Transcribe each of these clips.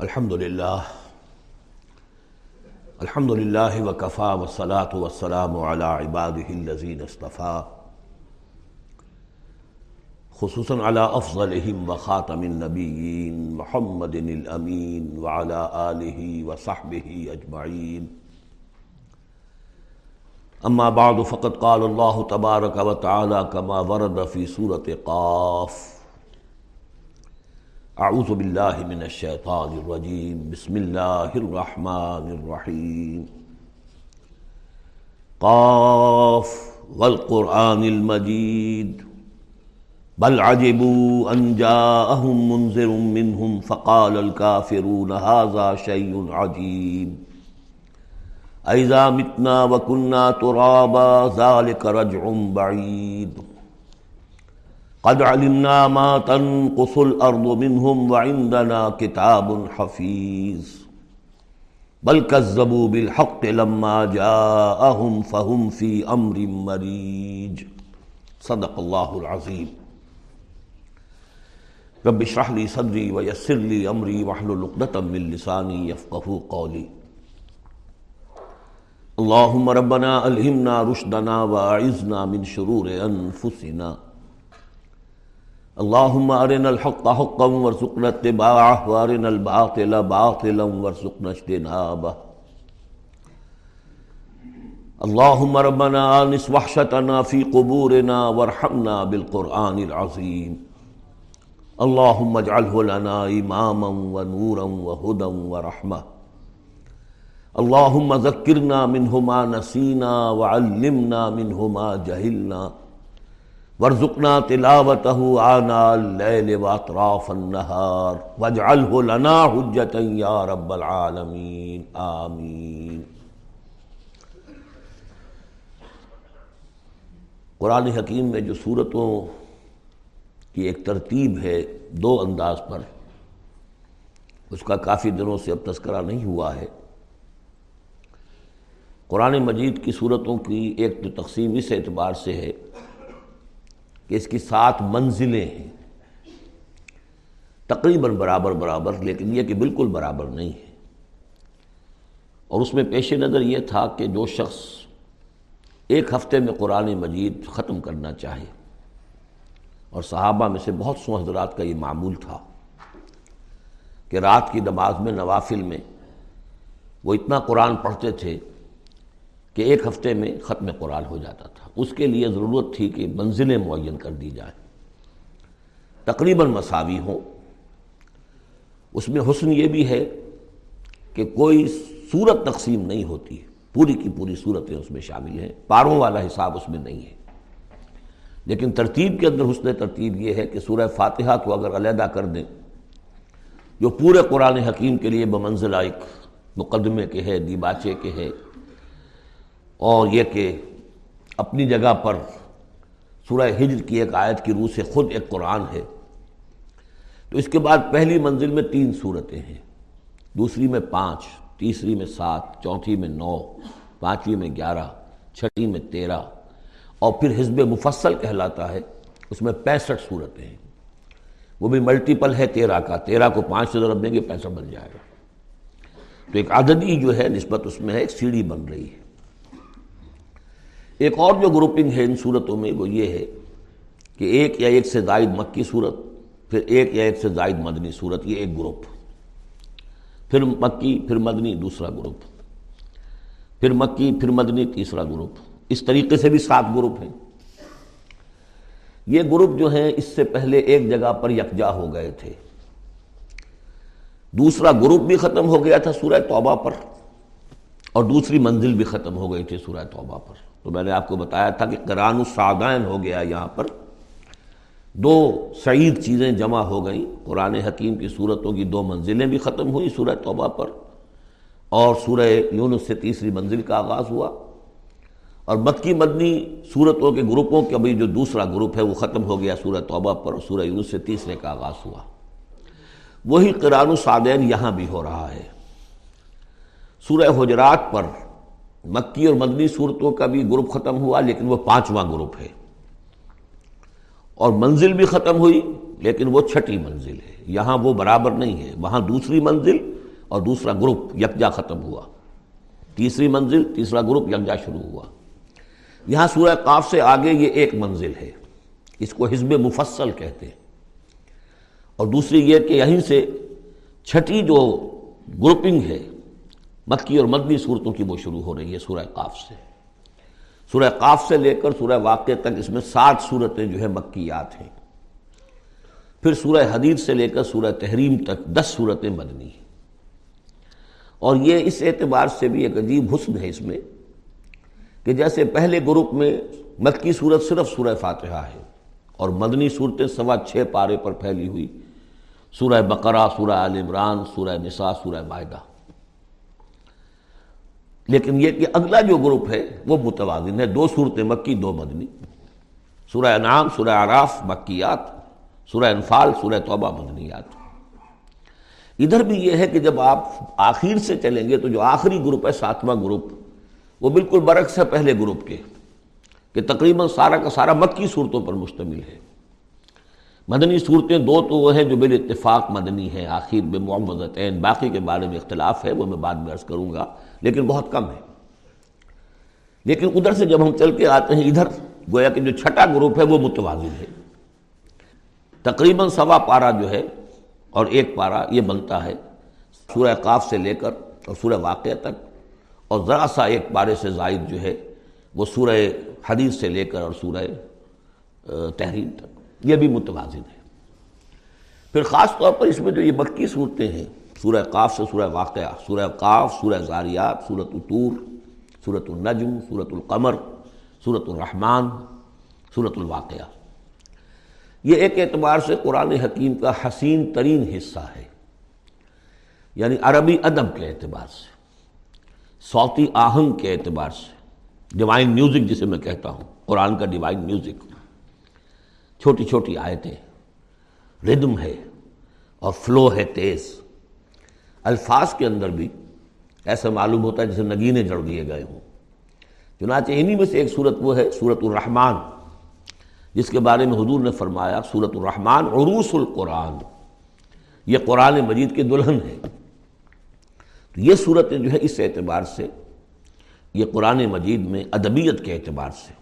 الحمد لله الحمد لله وكفى والصلاة والسلام على عباده الذين اصطفى خصوصا على أفضلهم وخاتم النبيين محمد الأمين وعلى آله وصحبه أجمعين أما بعد، فقد قال الله تبارك وتعالى كما ورد في سورة قاف۔ اعوذ باللہ من الشیطان الرجیم، بسم اللہ الرحمن الرحیم۔ قاف والقرآن المجید۔ بل عجبوا ان جاءهم منذر منهم فقال الكافرون هذا شيء عجيب اذا متنا وكنا ترابا ذلك رجع بعيد قد علمنا ما تنقص الارض منهم وعندنا كتاب حفيظ بل كذبوا بالحق لما جاءهم فهم في امر مريج صدق الله العظيم رب اشرح لي صدري ويسر لي امري واحلل عقدة من لساني يفقهوا قولي اللهم ربنا الهمنا رشدنا واعذنا من شرور انفسنا اللهم ارنا الحق حقا وارزقنا اتباعه وارنا الباطل باطلا وارزقنا اجتنابه اللهم ربنا آنس وحشتنا في قبورنا وارحمنا بالقرآن العظيم اللهم اجعله لنا إماما ونورا وهدى ورحمة اللهم ذكرنا منه ما نسينا وعلمنا منه ما جهلنا ورزقنا تلاوته آناء الليل واطراف النهار واجعله لنا حجة يا رب العالمين. آمين. قرآن حکیم میں جو صورتوں کی ایک ترتیب ہے دو انداز پر، اس کا کافی دنوں سے اب تذکرہ نہیں ہوا ہے۔ قرآن مجید کی صورتوں کی ایک تو تقسیم اس اعتبار سے ہے کہ اس کی سات منزلیں ہیں۔ تقریباً برابر برابر، لیکن یہ کہ بالکل برابر نہیں ہے اور اس میں پیش نظر یہ تھا کہ جو شخص ایک ہفتے میں قرآن مجید ختم کرنا چاہے، اور صحابہ میں سے بہت سو حضرات کا یہ معمول تھا کہ رات کی نماز میں نوافل میں وہ اتنا قرآن پڑھتے تھے کہ ایک ہفتے میں ختم قرآن ہو جاتا تھا۔ اس کے لیے ضرورت تھی کہ منزلیں معین کر دی جائیں۔ تقریباً مساوی ہوں۔ اس میں حسن یہ بھی ہے کہ کوئی صورت تقسیم نہیں ہوتی پوری کی پوری صورتیں اس میں شامل ہیں۔ پاروں والا حساب اس میں نہیں ہے۔ لیکن ترتیب کے اندر حسن ترتیب یہ ہے کہ سورہ فاتحہ کو اگر علیحدہ کر دیں، جو پورے قرآن حکیم کے لیے بمنزلہ ایک مقدمے کے ہے دیباچے کے ہے اور یہ کہ اپنی جگہ پر سورہ ہجر کی ایک آیت کی روح سے خود ایک قرآن ہے۔ تو اس کے بعد پہلی منزل میں تین صورتیں ہیں۔ دوسری میں پانچ، تیسری میں سات، چوتھی میں نو، پانچویں میں گیارہ، چھٹی میں تیرہ۔ اور پھر حزب مفصل کہلاتا ہے۔ اس میں پینسٹھ صورتیں ہیں۔ وہ بھی ملٹیپل ہے تیرہ کا۔ تیرہ کو پانچ سے ضرب دیں گے، پینسٹھ بن جائے گا۔ تو ایک عددی جو ہے نسبت اس میں ہے، ایک سیڑھی بن رہی ہے۔ ایک اور جو گروپنگ ہے ان صورتوں میں وہ یہ ہے کہ ایک یا ایک سے زائد مکی صورت، پھر ایک یا ایک سے زائد مدنی صورت، یہ ایک گروپ پھر مکی، پھر مدنی، دوسرا گروپ پھر مکی، پھر مدنی، تیسرا گروپ اس طریقے سے بھی سات گروپ ہیں. یہ گروپ جو ہیں، اس سے پہلے ایک جگہ پر یکجا ہو گئے تھے. دوسرا گروپ بھی ختم ہو گیا تھا سورہ توبہ پر، اور دوسری منزل بھی ختم ہو گئی تھی سورہ توبہ پر. تو میں نے آپ کو بتایا تھا کہ قرآن السعدین ہو گیا یہاں پر۔ دو سعید چیزیں جمع ہو گئیں۔ قرآن حکیم کی صورتوں کی دو منزلیں بھی ختم ہوئی سورہ توبہ پر۔ اور سورہ یونس سے تیسری منزل کا آغاز ہوا۔ اور مکی مدنی صورتوں کے گروپوں کا بھی جو دوسرا گروپ ہے وہ ختم ہو گیا سورہ توبہ پر اور سورہ یونس سے تیسرے کا آغاز ہوا۔ وہی قرآن السعدین یہاں بھی ہو رہا ہے۔ سورہ حجرات پر مکی اور مدنی صورتوں کا بھی گروپ ختم ہوا، لیکن وہ پانچواں گروپ ہے۔ اور منزل بھی ختم ہوئی، لیکن وہ چھٹی منزل ہے۔ یہاں وہ برابر نہیں ہے۔ وہاں دوسری منزل اور دوسرا گروپ یکجا ختم ہوا۔ تیسری منزل، تیسرا گروپ یکجا شروع ہوا۔ یہاں سورہ قاف سے آگے یہ ایک منزل ہے۔ اس کو حزب مفصل کہتے ہیں۔ اور دوسری یہ کہ یہیں سے چھٹی جو گروپنگ ہے مکی اور مدنی صورتوں کی وہ شروع ہو رہی ہے سورہ قاف سے۔ سورہ قاف سے لے کر سورہ واقع تک اس میں سات صورتیں جو ہے مکیات ہیں۔ پھر سورہ حدید سے لے کر سورہ تحریم تک دس صورتیں مدنی ہیں۔ اور یہ اس اعتبار سے بھی ایک عجیب حسن ہے اس میں کہ جیسے پہلے گروپ میں مکی صورت صرف سورہ فاتحہ ہے اور مدنی صورتیں سوا چھ پارے پر پھیلی ہوئی۔ سورہ بقرہ، سورہ عال عمران، سورہ نساء، سورہ معدہ لیکن یہ کہ اگلا جو گروپ ہے وہ متوازن ہے، دو صورتیں مکی، دو مدنی۔ سورہ انعام، سورہ عراف مکیات، سورہ انفال، سورہ توبہ، مدنیات۔ ادھر بھی یہ ہے کہ جب آپ آخر سے چلیں گے تو جو آخری گروپ ہے، ساتواں گروپ، وہ بالکل برعکس ہے پہلے گروپ کے، کہ تقریباً سارا کا سارا مکی صورتوں پر مشتمل ہے۔ مدنی صورتیں دو تو وہ ہیں جو بال اتفاق مدنی ہیں، آخر بے معمدتین باقی کے بارے میں اختلاف ہے، وہ میں بعد میں عرض کروں گا۔ لیکن بہت کم ہے۔ لیکن ادھر سے جب ہم چل کے آتے ہیں ادھر، گویا کہ جو چھٹا گروپ ہے وہ متوازن ہے۔ تقریباً سوا پارا جو ہے اور ایک پارا یہ بنتا ہے سورہ قاف سے لے کر اور سورہ واقعہ تک۔ اور ذرا سا ایک پارے سے زائد جو ہے وہ سورہ حدیث سے لے کر اور سورہ تحریر تک۔ یہ بھی متوازن ہے۔ پھر خاص طور پر اس میں جو یہ مکی صورتیں ہیں سورہ قاف سے سورہ واقعہ، سورہ قاف، سورہ زاریات صورت الطور صورت النجم صورت القمر صورت الرحمن صورت الواقعہ۔ یہ ایک اعتبار سے قرآن حکیم کا حسین ترین حصہ ہے۔ یعنی عربی ادب کے اعتبار سے، صوتی آہنگ کے اعتبار سے۔ ڈیوائن میوزک جسے میں کہتا ہوں، قرآن کا ڈیوائن میوزک چھوٹی چھوٹی آیتیں۔ ردم ہے اور فلو ہے تیز۔ الفاظ کے اندر بھی ایسا معلوم ہوتا ہے جسے نگینے جڑ دیے گئے ہوں۔ چنانچہ انہی میں سے ایک صورت وہ ہے صورت الرحمن، جس کے بارے میں حضور نے فرمایا صورت الرحمن عروس القرآن۔ یہ قرآن مجید کے دلہن ہے تو یہ صورتیں جو ہے اس اعتبار سے، یہ قرآن مجید میں ادبیت کے اعتبار سے،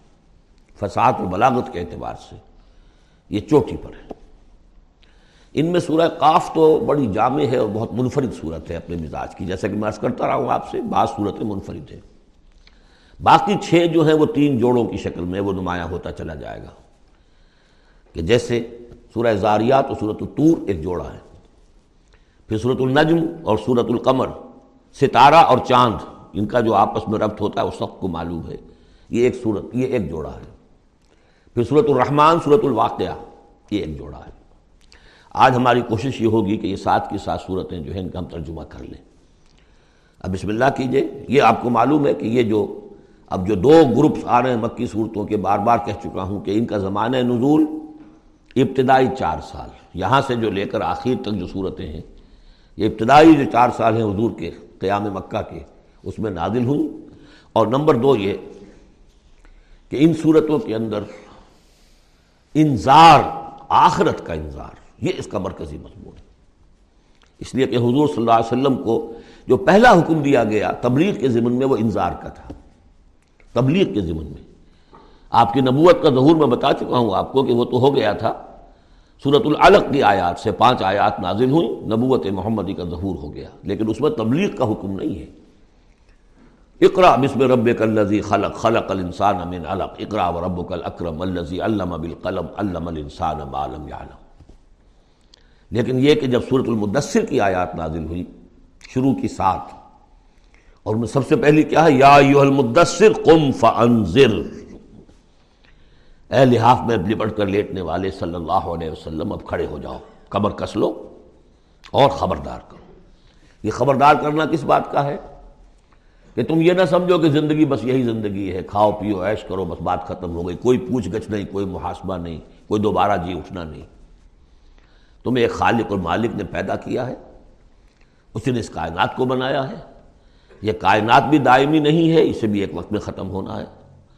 فساد و بلاغت کے اعتبار سے، یہ چوٹی پر ہے ان میں سورہ قاف تو بڑی جامع ہے اور بہت منفرد صورت ہے اپنے مزاج کی، جیسا کہ میں عرض کرتا رہا ہوں آپ سے، بعض صورتیں منفرد ہیں۔ باقی چھ جو ہیں وہ تین جوڑوں کی شکل میں وہ نمایاں ہوتا چلا جائے گا۔ کہ جیسے سورہ زاریات اور صورت الطور ایک جوڑا ہے۔ پھر صورت النجم اور صورت القمر، ستارہ اور چاند، ان کا جو آپس میں ربط ہوتا ہے، وہ سب کو معلوم ہے۔ یہ ایک صورت، یہ ایک جوڑا ہے۔ پھر صورت الرحمن صورت الواقعہ، یہ ایک جوڑا ہے۔ آج ہماری کوشش یہ ہوگی کہ یہ سات کی سات صورتیں جو ہیں ان کا ہم ترجمہ کر لیں۔ اب بسم اللہ کیجیے، یہ آپ کو معلوم ہے کہ یہ جو اب جو دو گروپس آ رہے ہیں مکی صورتوں کے، بار بار کہہ چکا ہوں کہ ان کا زمانہ نزول ابتدائی چار سال، یہاں سے جو لے کر آخر تک جو صورتیں ہیں، یہ ابتدائی جو چار سال ہیں حضور کے قیام مکہ کے، اس میں نازل ہوئی اور نمبر دو یہ کہ ان صورتوں کے اندر انظار آخرت کا انظار یہ اس کا مرکزی مضمون ہے۔ اس لیے کہ حضور صلی اللہ علیہ وسلم کو جو پہلا حکم دیا گیا تبلیغ کے ضمن میں وہ انظار کا تھا۔ تبلیغ کے ضمن میں۔ آپ کی نبوت کا ظہور میں بتا چکا ہوں آپ کو کہ وہ تو ہو گیا تھا۔ صورت العلق کی آیات سے پانچ آیات نازل ہوئیں، نبوت محمدی کا ظہور ہو گیا۔ لیکن اس میں تبلیغ کا حکم نہیں ہے۔ اقرا بسم رب الزی خلق خلق الانسان من علق۔ اقرا و رب الاکرم الزی علم بالقلم، علم الانسان ما لم يعلم۔ لیکن یہ کہ جب صورت المدثر کی آیات نازل ہوئی، شروع کی ساتھ، اور میں سب سے پہلی کیا ہے؟ یا المدثر قم فانذر۔ اے لحاف، میں لپٹ کر لیٹنے والے صلی اللہ علیہ وسلم، اب کھڑے ہو جاؤ کمر کس لو اور خبردار کرو۔ یہ خبردار کرنا کس بات کا ہے؟ کہ تم یہ نہ سمجھو کہ زندگی بس یہی زندگی ہے، کھاؤ، پیو، عیش کرو، بس بات ختم ہو گئی، کوئی پوچھ گچھ نہیں، کوئی محاسبہ نہیں، کوئی دوبارہ جی اٹھنا نہیں۔ تمہیں ایک خالق اور مالک نے پیدا کیا ہے۔ اسی نے اس کائنات کو بنایا ہے۔ یہ کائنات بھی دائمی نہیں ہے، اسے بھی ایک وقت میں ختم ہونا ہے۔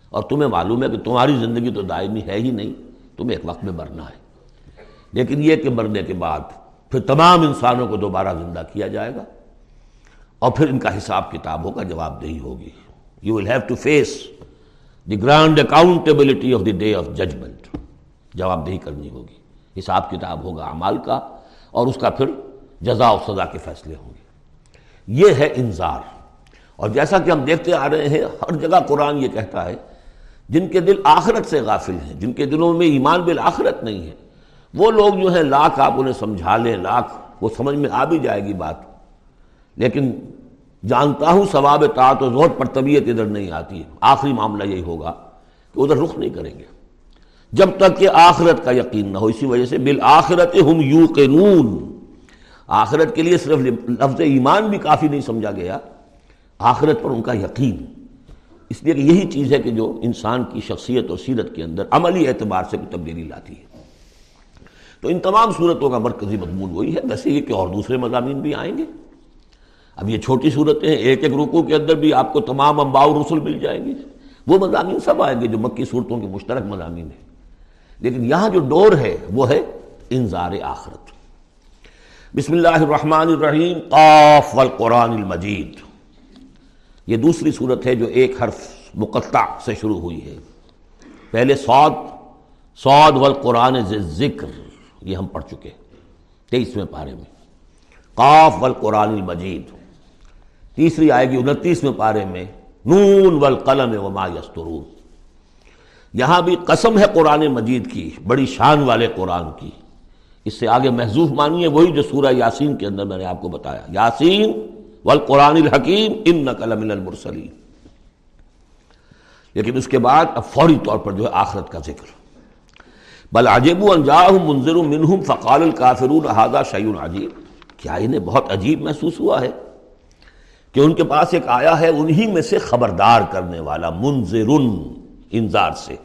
اور تمہیں معلوم ہے کہ تمہاری زندگی تو دائمی ہے ہی نہیں، تمہیں ایک وقت میں مرنا ہے۔ لیکن یہ کہ مرنے کے بعد پھر تمام انسانوں کو دوبارہ زندہ کیا جائے گا۔ اور پھر ان کا حساب کتاب ہوگا جواب دہی ہوگی۔ You will have to face the grand accountability of the day of judgment جواب دہی کرنی ہوگی۔ حساب کتاب ہوگا اعمال کا اور اس کا پھر جزا و سزا کے فیصلے ہوں گے۔ یہ ہے انظار اور جیسا کہ ہم دیکھتے آ رہے ہیں، ہر جگہ قرآن یہ کہتا ہے، جن کے دل آخرت سے غافل ہیں، جن کے دلوں میں ایمان بالآخرت نہیں ہے، وہ لوگ جو ہیں، لاکھ آپ انہیں سمجھا لیں، لاکھ وہ سمجھ میں آ بھی جائے گی بات۔ لیکن جانتا ہوں، ثواب طاعت و زہد پر طبیعت ادھر نہیں آتی آخری معاملہ یہی ہوگا کہ ادھر رخ نہیں کریں گے۔ جب تک کہ آخرت کا یقین نہ ہو، اسی وجہ سے بالآخرت ہم یو آخرت کے لیے صرف لفظ ایمان بھی کافی نہیں سمجھا گیا، آخرت پر ان کا یقین۔ اس لیے کہ یہی چیز ہے کہ جو انسان کی شخصیت اور سیرت کے اندر عملی اعتبار سے تبدیلی لاتی ہے۔ تو ان تمام صورتوں کا مرکزی مضمون وہی ہے، ویسے یہ کہ اور دوسرے مضامین بھی آئیں گے۔ اب یہ چھوٹی صورتیں ہیں، ایک ایک رکو کے اندر بھی آپ کو تمام امباؤ رسول مل جائیں گے۔ وہ مضامین سب آئیں گے جو مکی صورتوں کے مشترک مضامین ہیں۔ لیکن یہاں جو ڈور ہے وہ ہے انظار آخرت۔ بسم اللہ الرحمن الرحیم، قاف والقرآن المجید۔ یہ دوسری صورت ہے جو ایک حرف مقطع سے شروع ہوئی ہے۔ پہلے سعود سعود والقرآن ذکر یہ ہم پڑھ چکے تیئیسویں پارے میں۔ قاف والقرآن المجید۔ تیسری آئے گی انتیسویں پارے میں۔ نون والقلم وما یسترون یہاں بھی قسم ہے قرآن مجید کی، بڑی شان والے قرآن کی۔ اس سے آگے محضوف مانیے وہی جو سورہ یاسین کے اندر میں نے آپ کو بتایا۔ یاسین والقرآن الحکیم ان نقل من المرسلین۔ لیکن اس کے بعد اب فوری طور پر جو ہے آخرت کا ذکر۔ بل عجیب انجاہم منظر منہم فقال الکافرون هذا شیء عجیب۔ کیا انہیں بہت عجیب محسوس ہوا ہے کہ ان کے پاس ایک آیا ہے، انہی میں سے خبردار کرنے والا منظر انذار سے۔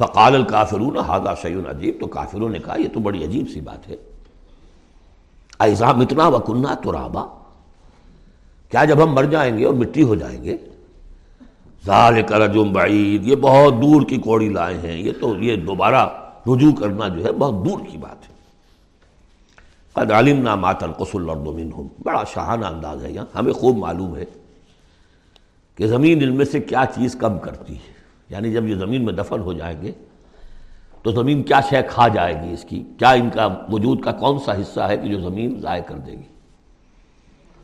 فقال الکافرون هذا شیء عجیب تو کافروں نے کہا، یہ تو بڑی عجیب سی بات ہے۔ ایزا متنا وکنہ ترابا۔ کیا جب ہم مر جائیں گے اور مٹی ہو جائیں گے؟ ذالک رجم بعید۔ یہ بہت دور کی کوڑی لائے ہیں۔ یہ تو، یہ دوبارہ رجوع کرنا جو ہے، بہت دور کی بات ہے۔ قد علمنا ما تنقص الارض منهم۔ بڑا شاہانہ انداز ہے یہاں۔ ہمیں خوب معلوم ہے کہ زمین ان میں سے کیا چیز کم کرتی ہے۔ یعنی جب یہ زمین میں دفن ہو جائیں گے تو زمین کیا شے کھا جائے گی اس کی؟ کیا ان کا وجود کا کون سا حصہ ہے کہ جو زمین ضائع کر دے گی؟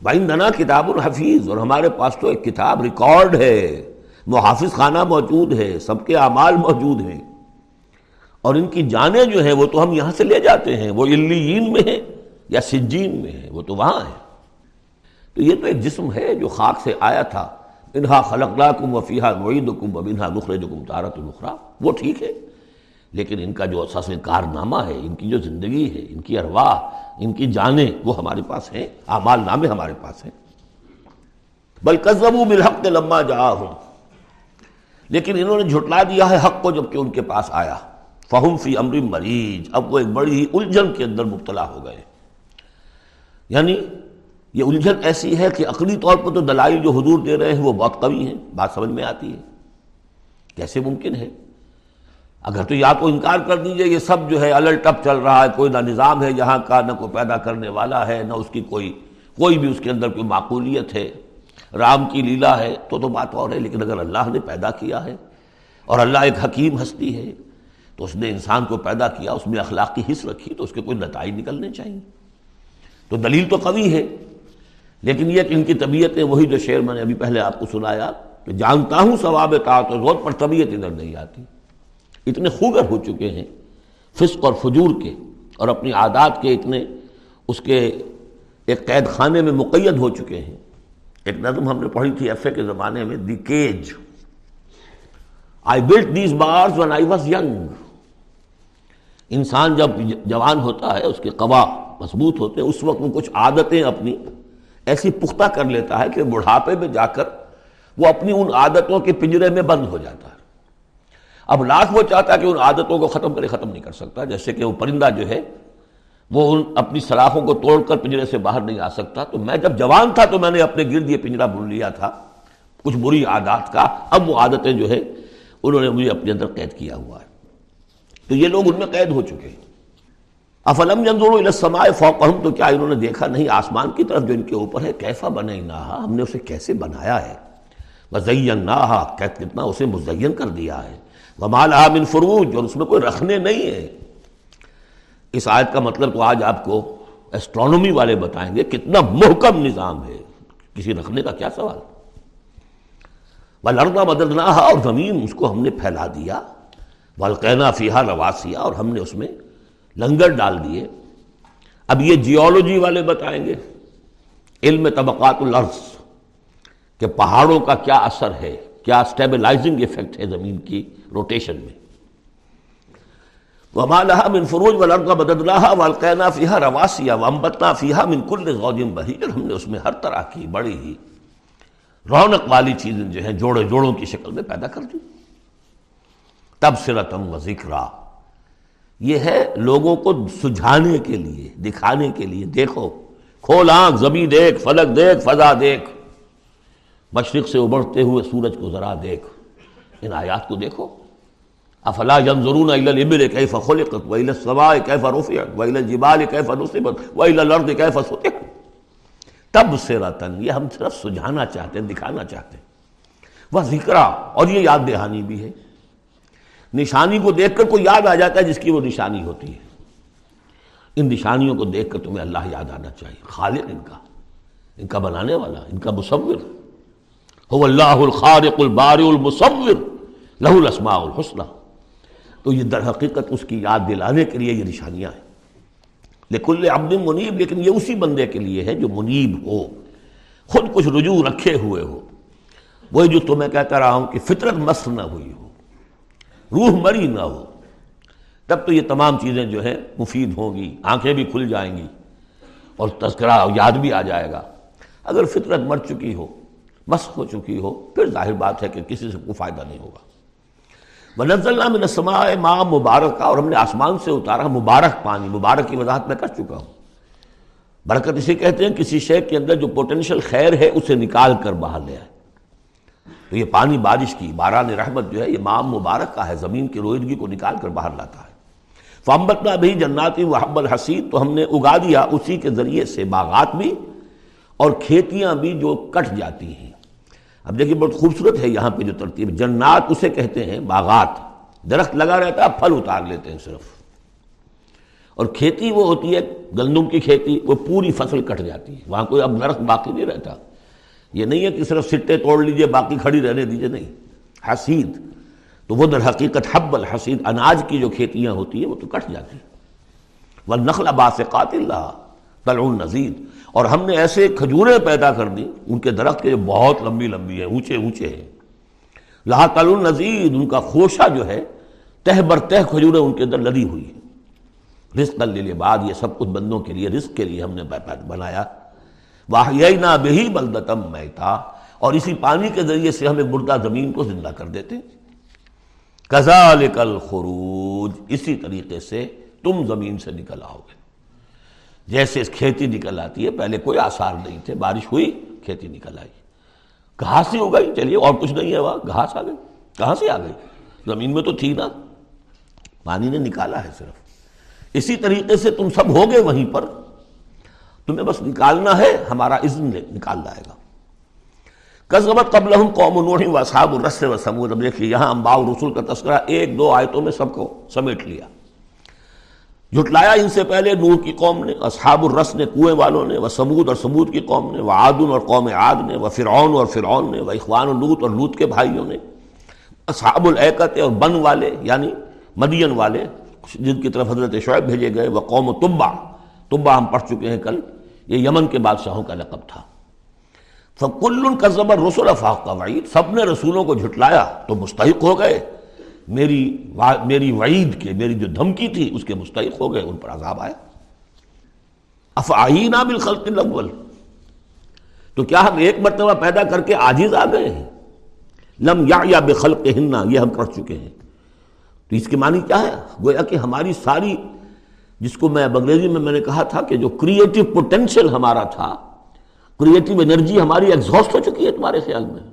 بھائی ننا کتاب الحفیظ اور ہمارے پاس تو ایک کتاب ریکارڈ ہے۔ محافظ خانہ موجود ہے، سب کے اعمال موجود ہیں۔ اور ان کی جانیں جو ہیں وہ تو ہم یہاں سے لے جاتے ہیں۔ وہ علیین میں ہیں یا سجین میں ہے وہ تو وہاں ہے تو یہ تو ایک جسم ہے جو خاک سے آیا تھا۔ انہا خلقلا کم وفیحہ معید کم و انہا نخرے جو کم تارت الخرا وہ ٹھیک ہے، لیکن ان کا جو اساس کارنامہ ہے، ان کی جو زندگی ہے، ان کی ارواح، ان کی جانیں، وہ ہمارے پاس ہیں، اعمال نامے ہمارے پاس ہیں۔ بل قزم بالحق لما جا ہوں لیکن انہوں نے جھٹلا دیا ہے حق کو جبکہ ان کے پاس آیا۔ فہم فی امر مریض اب وہ ایک بڑی الجھن کے اندر مبتلا ہو گئے۔ یعنی یہ الجھن ایسی ہے کہ عقلی طور پر تو دلائل جو حضور دے رہے ہیں وہ بہت قوی ہیں، بات سمجھ میں آتی ہے۔ کیسے ممکن ہے؟ اگر تو یا تو انکار کر دیجیے، یہ سب جو ہے الٹ ٹپ چل رہا ہے، کوئی نہ نظام ہے یہاں کا، نہ کوئی پیدا کرنے والا ہے، نہ اس کی کوئی کوئی بھی اس کے اندر کوئی معقولیت ہے۔ رام کی لیلا ہے تو تو بات اور ہے، لیکن اگر اللہ نے پیدا کیا ہے اور اللہ ایک حکیم ہستی ہے، تو اس نے انسان کو پیدا کیا، اس میں اخلاق کی حص رکھی، تو اس کے کوئی نتائج نکلنے چاہیے۔ تو دلیل تو قوی ہے۔ لیکن یہ کہ ان کی طبیعتیں وہی جو شعر میں نے ابھی پہلے آپ کو سنایا کہ جانتا ہوں ثواب طاعت و زور پر طبیعت ادھر نہیں آتی۔ اتنے خوگر ہو چکے ہیں فسق اور فجور کے، اور اپنی عادات کے اتنے اس کے ایک قید خانے میں مقید ہو چکے ہیں۔ ایک نظم ہم نے پڑھی تھی ایف اے کے زمانے میں، the cage. I built these bars when I was young انسان جب جوان ہوتا ہے، اس کے قوا مضبوط ہوتے ہیں، اس وقت وہ کچھ عادتیں اپنی ایسی پختہ کر لیتا ہے کہ بڑھاپے میں جا کر وہ اپنی ان عادتوں کے پنجرے میں بند ہو جاتا ہے۔ اب لاکھ وہ چاہتا ہے کہ ان عادتوں کو ختم کرے، ختم نہیں کر سکتا، جیسے کہ وہ پرندہ جو ہے، وہ ان اپنی سلاخوں کو توڑ کر پنجرے سے باہر نہیں آ سکتا۔ تو میں جب جوان تھا تو میں نے اپنے گرد یہ پنجرا بن لیا تھا۔ کچھ بری عادات کا اب وہ عادتیں جو ہے انہوں نے مجھے اپنے اندر قید کیا ہوا ہے۔ تو یہ لوگ ان میں قید ہو چکے ہیں۔ افلم السماء فوقہم تو کیا انہوں نے دیکھا نہیں؟ آسمان کی طرف جو ان کے اوپر ہے کیفا بنے ہم نے اسے کیسے بنایا ہے؟ وزیناہا کتنا اسے مزین کر دیا ہے۔ ومالہا من فروج، اور اس میں کوئی رکھنے نہیں ہے۔ اس آیت کا مطلب تو آج آپ کو ایسٹرانومی والے بتائیں گے، کتنا محکم نظام ہے۔ کسی رکھنے کا کیا سوال؟ لڑنا بدلنا اور زمین اس کو ہم نے پھیلا دیا۔ والقینہ فیحا رواسیا اور ہم نے اس میں لنگر ڈال دیے۔ اب یہ جیولوجی والے بتائیں گے۔ علم طبقات الارض کہ پہاڑوں کا کیا اثر ہے، کیا اسٹیبلائزنگ ایفیکٹ ہے زمین کی روٹیشن میں۔ وَمَا من فروج والارض بددناها والقینا فیہا رواسیا وانبتنا فیہا من کل غوج بہیج ہم نے اس میں ہر طرح کی بڑی ہی رونق والی چیزیں جو ہیں، جوڑے جوڑوں کی شکل میں پیدا کر دی۔ تبصرتم و ذکرہ یہ ہے لوگوں کو سجھانے کے لیے، دکھانے کے لیے۔ دیکھو، کھول آنکھ، زمین دیکھ، فلک دیکھ، فضا دیکھ۔ مشرق سے ابھرتے ہوئے سورج کو ذرا دیکھ۔ ان آیات کو دیکھو۔ افلا ينظرون الى الابل كيف خلقت والى السماء كيف رفعت والى الجبال كيف نصبت والى الارض كيف سطحت۔ تب سرتن یہ ہم صرف سجھانا چاہتے ہیں، دکھانا چاہتے ہیں۔ وہ ذکرہ اور یہ یاد دہانی بھی ہے۔ نشانی کو دیکھ کر کوئی یاد آ جاتا ہے جس کی وہ نشانی ہوتی ہے۔ ان نشانیوں کو دیکھ کر تمہیں اللہ یاد آنا چاہیے۔ خالق ان کا ان کا بنانے والا، ان کا مصور۔ ہو اللہ الخارق البار المصور لہ الاسماء الحسنہ تو یہ در حقیقت اس کی یاد دلانے کے لیے یہ نشانیاں ہیں۔ لیکن عبد منیب، لیکن یہ اسی بندے کے لیے ہے جو منیب ہو۔ خود کچھ رجوع رکھے ہوئے ہو۔ وہی جو تمہیں کہتا رہا ہوں کہ فطرت مست نہ ہوئی ہو۔ روح مری نہ ہو۔ تب تو یہ تمام چیزیں جو ہیں مفید ہوں گی، آنکھیں بھی کھل جائیں گی اور تذکرہ یاد بھی آ جائے گا۔ اگر فطرت مر چکی ہو مسق ہو چکی ہو، پھر ظاہر بات ہے کہ کسی سے کوئی فائدہ نہیں ہوگا۔ من السماء ماں مبارک اور ہم نے آسمان سے اتارا مبارک پانی، مبارک کی وضاحت میں کر چکا ہوں۔ برکت اسے کہتے ہیں، کسی شے کے اندر جو پوٹینشیل خیر ہے، اسے نکال کر باہر لے آئے۔ تو یہ پانی بارش کی، باران رحمت جو ہے، یہ مام مبارک کا ہے، زمین کی روئدگی کو نکال کر باہر لاتا ہے۔ فامبتنا بھی جناتی وحب الحسید تو ہم نے اگا دیا اسی کے ذریعے سے باغات بھی اور کھیتیاں بھی جو کٹ جاتی ہیں۔ اب دیکھیے بہت خوبصورت ہے یہاں پہ جو ترتیب۔ جنات اسے کہتے ہیں باغات۔ درخت لگا رہتا ہے، پھل اتار لیتے ہیں صرف۔ اور کھیتی وہ ہوتی ہے، گندم کی کھیتی، وہ پوری فصل کٹ جاتی ہے۔ وہاں کوئی اب درخت باقی نہیں رہتا۔ یہ نہیں ہے کہ صرف سٹے توڑ لیجیے، باقی کھڑی رہنے دیجیے، نہیں۔ حسید، تو وہ در حقیقت حب الحسید، اناج کی جو کھیتیاں ہوتی ہیں، وہ تو کٹ جاتی وہ نخل عباس قاتل طلع نذیر اور ہم نے ایسے کھجوریں پیدا کر دی ان کے درخت کے جو بہت لمبی لمبی ہیں، اونچے اونچے ہیں۔ لا تل النزید ان کا خوشہ جو ہے، تہ بر تہ کھجوریں ان کے اندر لدی ہوئی ہیں۔ رزق لیے بعد یہ سب کچھ بندوں کے لیے، رزق کے لیے ہم نے بنایا۔ واہ بہی بلدتم میں تھا اور اسی پانی کے ذریعے سے ہمیں مردہ زمین کو زندہ کر دیتے کزال خروج اسی طریقے سے تم زمین سے نکل آؤ گے۔ جیسے کھیتی نکل آتی ہے، پہلے کوئی آثار نہیں تھے، بارش ہوئی، کھیتی نکل آئی۔ گھاس ہی ہو گئی، چلیے، اور کچھ نہیں ہے وہاں، گھاس آ گئی۔ کہاں سے آ گئی؟ زمین میں تو تھی نا۔ پانی نے نکالا ہے صرف۔ اسی طریقے سے تم سب ہوگے وہیں پر۔ تمہیں بس نکالنا ہے، ہمارا اذن نکال لائے گا۔ قزمت قبل ہم قوم و صحاب الرس و سمود اب دیکھیے، یہاں امبا رسول کا تذکرہ ایک دو آیتوں میں سب کو سمیٹ لیا۔ جھٹلایا ان سے پہلے نور کی قوم نے، اصحاب الرس نے، کنویں والوں نے وہ سمود اور سمود کی قوم نے وہ عادن اور قوم عاد نے وہ فرعون اور فرعون نے وہ اخوان الوت اور لوت کے بھائیوں نے، اصحاب العقت اور بن والے یعنی مدین والے، جن کی طرف حضرت شعیب بھیجے گئے وہ قوم و طبا طبا ہم پڑھ چکے ہیں کل۔ یہ یمن کے بادشاہوں کا لقب تھا۔ فکل کا زبر رسول افاق کا وعید سب نے رسولوں کو جھٹلایا تو مستحق ہو گئے۔ میری میری وعید کے، میری جو دھمکی تھی اس کے مستحق ہو گئے، ان پر عذاب آیا۔ افعینہ بالخلق الاول تو کیا ہم ایک مرتبہ پیدا کر کے عاجز آ گئے ہیں؟ لم یا یا بخلق ہننا یہ ہم کر چکے ہیں۔ تو اس کی معنی کیا ہے؟ گویا کہ ہماری ساری جس کو میں اب انگریزی میں میں نے کہا تھا کہ جو کریٹو پوٹینشیل ہمارا تھا کریٹو انرجی ہماری ایگزاسٹ ہو چکی ہے تمہارے خیال میں۔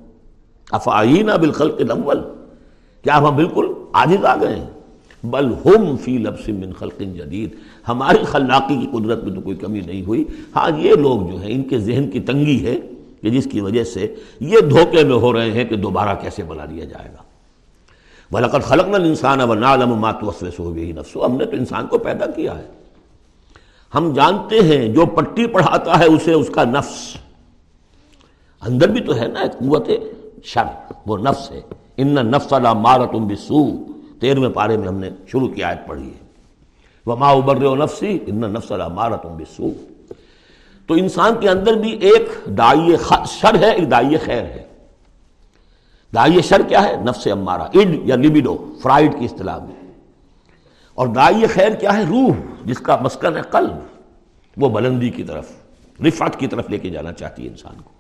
افعینہ بالخلق الاول۔ کیا ہم بالکل عاجز آ گئے ہیں؟ بل ہم فی لبس من خلق جدید۔ ہماری خلاقی کی قدرت میں تو کوئی کمی نہیں ہوئی۔ ہاں یہ لوگ جو ہیں، ان کے ذہن کی تنگی ہے کہ جس کی وجہ سے یہ دھوکے میں ہو رہے ہیں کہ دوبارہ کیسے بنا دیا جائے گا۔ بلکہ خلق نل انسان اب نالم مات وسوس ہو گئی نفسو ہم نے تو انسان کو پیدا کیا ہے۔ ہم جانتے ہیں، جو پٹی پڑھاتا ہے اسے، اس کا نفس۔ اندر بھی تو ہے نا قوت شر، وہ نفس ہے۔ ان نفس اللہ مارت بسو تیرہویں پارے میں ہم نے شروع کی آیت پڑھی ہے۔ وہ ماں ابر و نفسی ان نفس اللہ مارت بسو تو انسان کے اندر بھی ایک دائی شر ہے، ایک دائی خیر ہے۔ دائی شر کیا ہے؟ نفس امارا اڈ یا لبیڈو، فرائڈ کی اصطلاح میں۔ اور دائی خیر کیا ہے؟ روح، جس کا مسکن ہے قلب۔ وہ بلندی کی طرف، رفعت کی طرف لے کے جانا چاہتی ہے انسان کو۔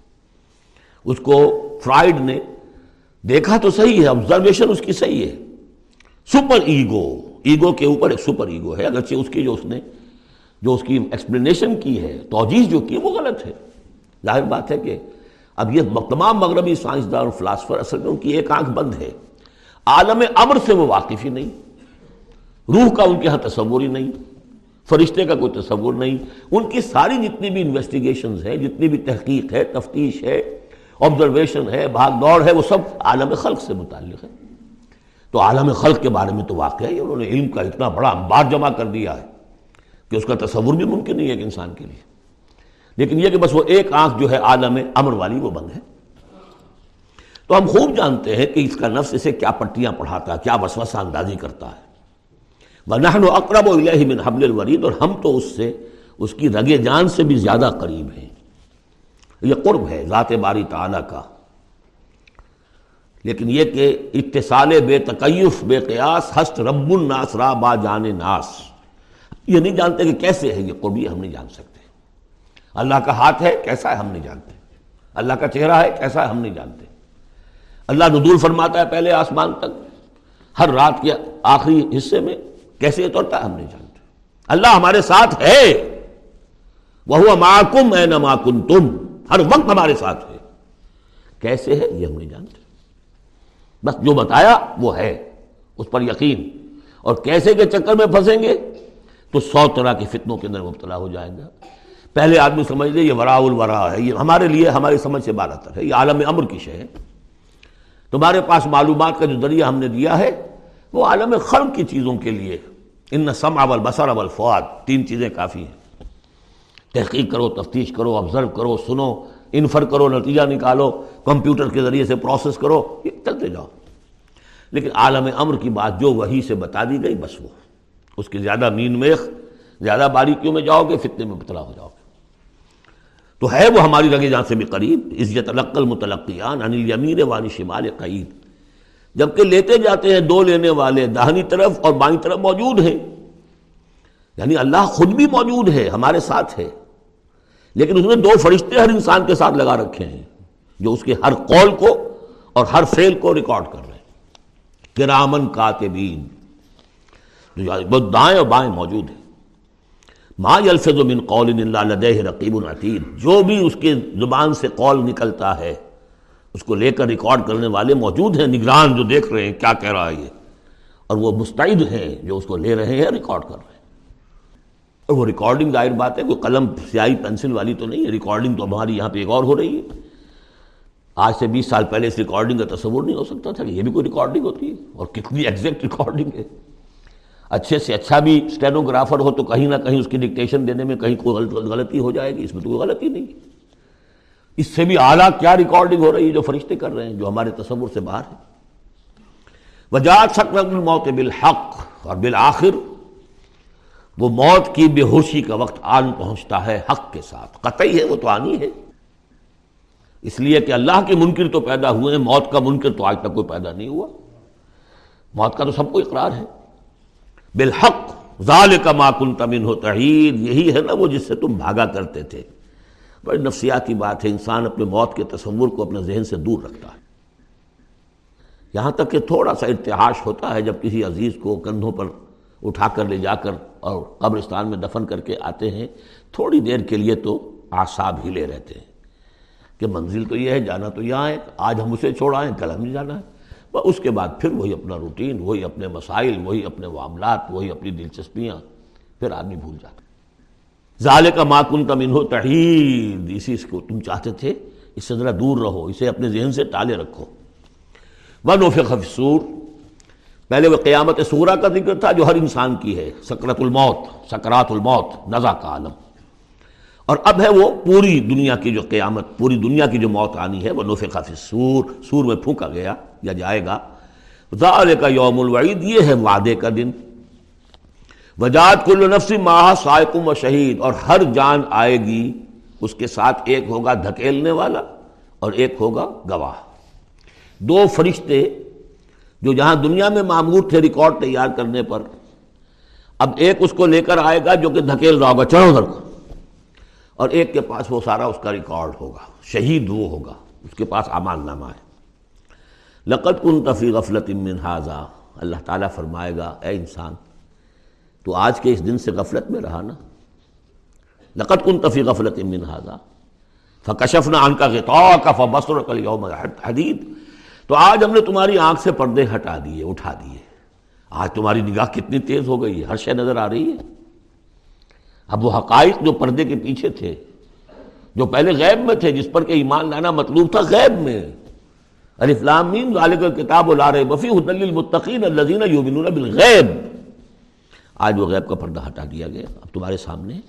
اس کو فرائڈ نے دیکھا تو صحیح ہے آبزرویشن اس کی صحیح ہے۔ سپر ایگو ایگو کے اوپر ایک سپر ایگو ہے۔ اگرچہ اس کی جو اس نے، جو اس کی ایکسپلینیشن کی ہے توجیح جو کی وہ غلط ہے۔ ظاہر بات ہے کہ اب یہ تمام مغربی سائنسدان اور فلاسفر اصل میں ان کی ایک آنکھ بند ہے عالم امر سے وہ واقف ہی نہیں۔ روح کا ان کے ہاں تصور ہی نہیں۔ فرشتے کا کوئی تصور نہیں۔ ان کی ساری جتنی بھی انویسٹیگیشنز ہیں، جتنی بھی تحقیق ہے، تفتیش ہے آبزرویشن ہے، بھاگ دوڑ ہے، وہ سب عالم خلق سے متعلق ہے تو عالم خلق کے بارے میں تو واقع ہے، انہوں نے علم کا اتنا بڑا انبار جمع کر دیا ہے کہ اس کا تصور بھی ممکن نہیں ہے ایک انسان کے لیے۔ لیکن یہ کہ بس وہ ایک آنکھ جو ہے عالم امر والی وہ بند ہے۔ تو ہم خوب جانتے ہیں کہ اس کا نفس اسے کیا پٹیاں پڑھاتا ہے، کیا وسوسہ اندازی کرتا ہے۔ وَنَحْنُ اقرب إِلَيْهِ مِنْ حَبْلِ الْوَرِيدِ اور ہم تو اس سے، اس کی رگ جان سے بھی زیادہ قریب ہیں۔ یہ قرب ہے ذات باری تعالیٰ کا۔ لیکن یہ کہ اتصال بے تکیف، بے قیاس، ہست رب الناس، را با جان ناس۔ یہ نہیں جانتے کہ کیسے ہے یہ قرب، یہ ہم نہیں جان سکتے۔ اللہ کا ہاتھ ہے، کیسا ہے ہم نہیں جانتے۔ اللہ کا چہرہ ہے، کیسا ہے ہم نہیں جانتے۔ اللہ ندول فرماتا ہے پہلے آسمان تک، ہر رات کے آخری حصے میں کیسے اترتا ہے ہم نہیں جانتے۔ اللہ ہمارے ساتھ ہے۔ وہ ماکم اے نہ تم ہر وقت ہمارے ساتھ ہے۔ کیسے ہے یہ ہم نہیں جانتے۔ بس جو بتایا وہ ہے، اس پر یقین۔ اور کیسے کے چکر میں پھنسیں گے، تو سو طرح کے فتنوں کے اندر مبتلا ہو جائے گا پہلے آدمی سمجھ لے، یہ ورا الورا ہے، یہ ہمارے لیے ہماری سمجھ سے بارہ تر ہے، یہ عالم امر کی شے ہے۔ تمہارے پاس معلومات کا جو ذریعہ ہم نے دیا ہے، وہ عالم خلق کی چیزوں کے لیے۔ ان سم اول بسر اول فواد تین چیزیں کافی ہیں۔ تحقیق کرو، تفتیش کرو آبزرو کرو، سنو، انفر کرو، نتیجہ نکالو، کمپیوٹر کے ذریعے سے پروسیس کرو، یہ چلتے جاؤ۔ لیکن عالم امر کی بات جو وہی سے بتا دی گئی، بس وہ۔ اس کی زیادہ مین میخ، زیادہ باریکیوں میں جاؤ گے، فتنے میں مبتلا ہو جاؤ تو ہے وہ ہماری رگے جان سے بھی قریب۔ عزت القل متلقیان انل یمیر وانی شمال قید۔ جبکہ لیتے جاتے ہیں دو لینے والے داہنی طرف اور بائیں طرف موجود ہیں۔ یعنی اللہ خود بھی موجود ہے، ہمارے ساتھ ہے۔ لیکن اس نے دو فرشتے ہر انسان کے ساتھ لگا رکھے ہیں، جو اس کے ہر قول کو اور ہر فعل کو ریکارڈ کر رہے ہیں۔ کرامن کاتبین۔ جو دائیں اور بائیں موجود ہیں۔ ما یلفظ من قول اللہ لدیہ رقیب العتید جو بھی اس کے زبان سے قول نکلتا ہے، اس کو لے کر ریکارڈ کرنے والے موجود ہیں، نگران جو دیکھ رہے ہیں، کیا کہہ رہا ہے یہ؟ اور وہ مستعد ہیں جو اس کو لے رہے ہیں، ریکارڈ کر رہے ہیں۔ اور وہ ریکارڈنگ ظاہر بات ہے کوئی قلم، سیاہی پینسل والی تو نہیں ہے، ریکارڈنگ تو ہماری یہاں پہ ایک اور ہو رہی ہے۔ آج سے بیس سال پہلے اس ریکارڈنگ کا تصور نہیں ہو سکتا تھا کہ یہ بھی کوئی ریکارڈنگ ہوتی ہے۔ اور کتنی ایگزیکٹ ریکارڈنگ ہے۔ اچھے سے اچھا بھی اسٹینوگرافر ہو تو کہیں نہ کہیں اس کی ڈکٹیشن دینے میں کہیں کوئی غلطی ہو جائے گی۔ اس میں تو کوئی غلطی نہیں۔ اس سے بھی اعلیٰ کیا ریکارڈنگ ہو رہی ہے جو فرشتے کر رہے ہیں، جو ہمارے تصور سے باہر ہے وجات موت بالحق اور بالآخر، وہ موت کی بے ہوشی کا وقت آن پہنچتا ہے حق کے ساتھ۔ قطعی ہے، وہ تو آنی ہے۔ اس لیے کہ اللہ کے منکر تو پیدا ہوئے ہیں، موت کا منکر تو آج تک کوئی پیدا نہیں ہوا۔ موت کا تو سب کو اقرار ہے۔ بالحق ظال کا ماکن تمن ہو تحید یہی ہے نا وہ جس سے تم بھاگا کرتے تھے۔ بڑی نفسیاتی بات ہے، انسان اپنے موت کے تصور کو اپنے ذہن سے دور رکھتا ہے۔ یہاں تک کہ تھوڑا سا ارتحاش ہوتا ہے جب کسی عزیز کو کندھوں پر اٹھا کر لے جا کر اور قبرستان میں دفن کر کے آتے ہیں۔ تھوڑی دیر کے لیے تو آساب ہی لے رہتے ہیں۔ کہ منزل تو یہ ہے، جانا تو یہاں ہے، آج ہم اسے چھوڑ آئیں کل ہم جانا ہے۔ اس کے بعد پھر وہی اپنا روٹین، وہی اپنے مسائل، وہی اپنے معاملات، وہی اپنی دلچسپیاں، پھر آدمی بھول جاتا ظال کا ماکن تم انہو تحید، اسی کو تم چاہتے تھے، اس سے ذرا دور رہو، اسے اپنے ذہن سے ٹالے رکھو۔ ونوف خفصور پہلے وہ قیامت سورا کا ذکر تھا جو ہر انسان کی ہے سکرت الموت، سکرات الموت، نزا کا عالم۔ اور اب ہے وہ پوری دنیا کی جو قیامت، پوری دنیا کی جو موت آنی ہے وہ نوف خفی سور سور میں پھونکا گیا۔ یا جائے گا۔ ظال کا یوم الوعید، یہ ہے وعدے کا دن۔ وجات کل نفس ماہ سائقم و شہید، اور ہر جان آئے گی، اس کے ساتھ ایک ہوگا دھکیلنے والا اور ایک ہوگا گواہ۔ دو فرشتے جو جہاں دنیا میں معمور تھے ریکارڈ تیار کرنے پر، اب ایک اس کو لے کر آئے گا جو کہ دھکیل رہا ہوگا، چڑھو ادھر کو۔ اور ایک کے پاس وہ سارا اس کا ریکارڈ ہوگا، شہید وہ ہوگا، اس کے پاس امان نامہ ہے۔ لقت کن تفی غفلت من حاضہ اللہ تعالیٰ فرمائے گا، اے انسان، تو آج کے اس دن سے غفلت میں رہا نا۔ لقت کن تفی غفلت من حاضہ فکشف نہ ان کا غطا کا فبصر کل یوم حدید تو آج ہم نے تمہاری آنکھ سے پردے ہٹا دیے، اٹھا دیے۔ آج تمہاری نگاہ کتنی تیز ہو گئی ہے، ہر شے نظر آ رہی ہے۔ اب وہ حقائق جو پردے کے پیچھے تھے، جو پہلے غیب میں تھے، جس پر کہ ایمان لانا مطلوب تھا، غیب میں۔ الفلامین ذالک کتاب لا رہے بفی حدل المتقین الذین یؤمنون بالغیب۔ آج وہ غیب کا پردہ ہٹا دیا گیا۔ اب تمہارے سامنے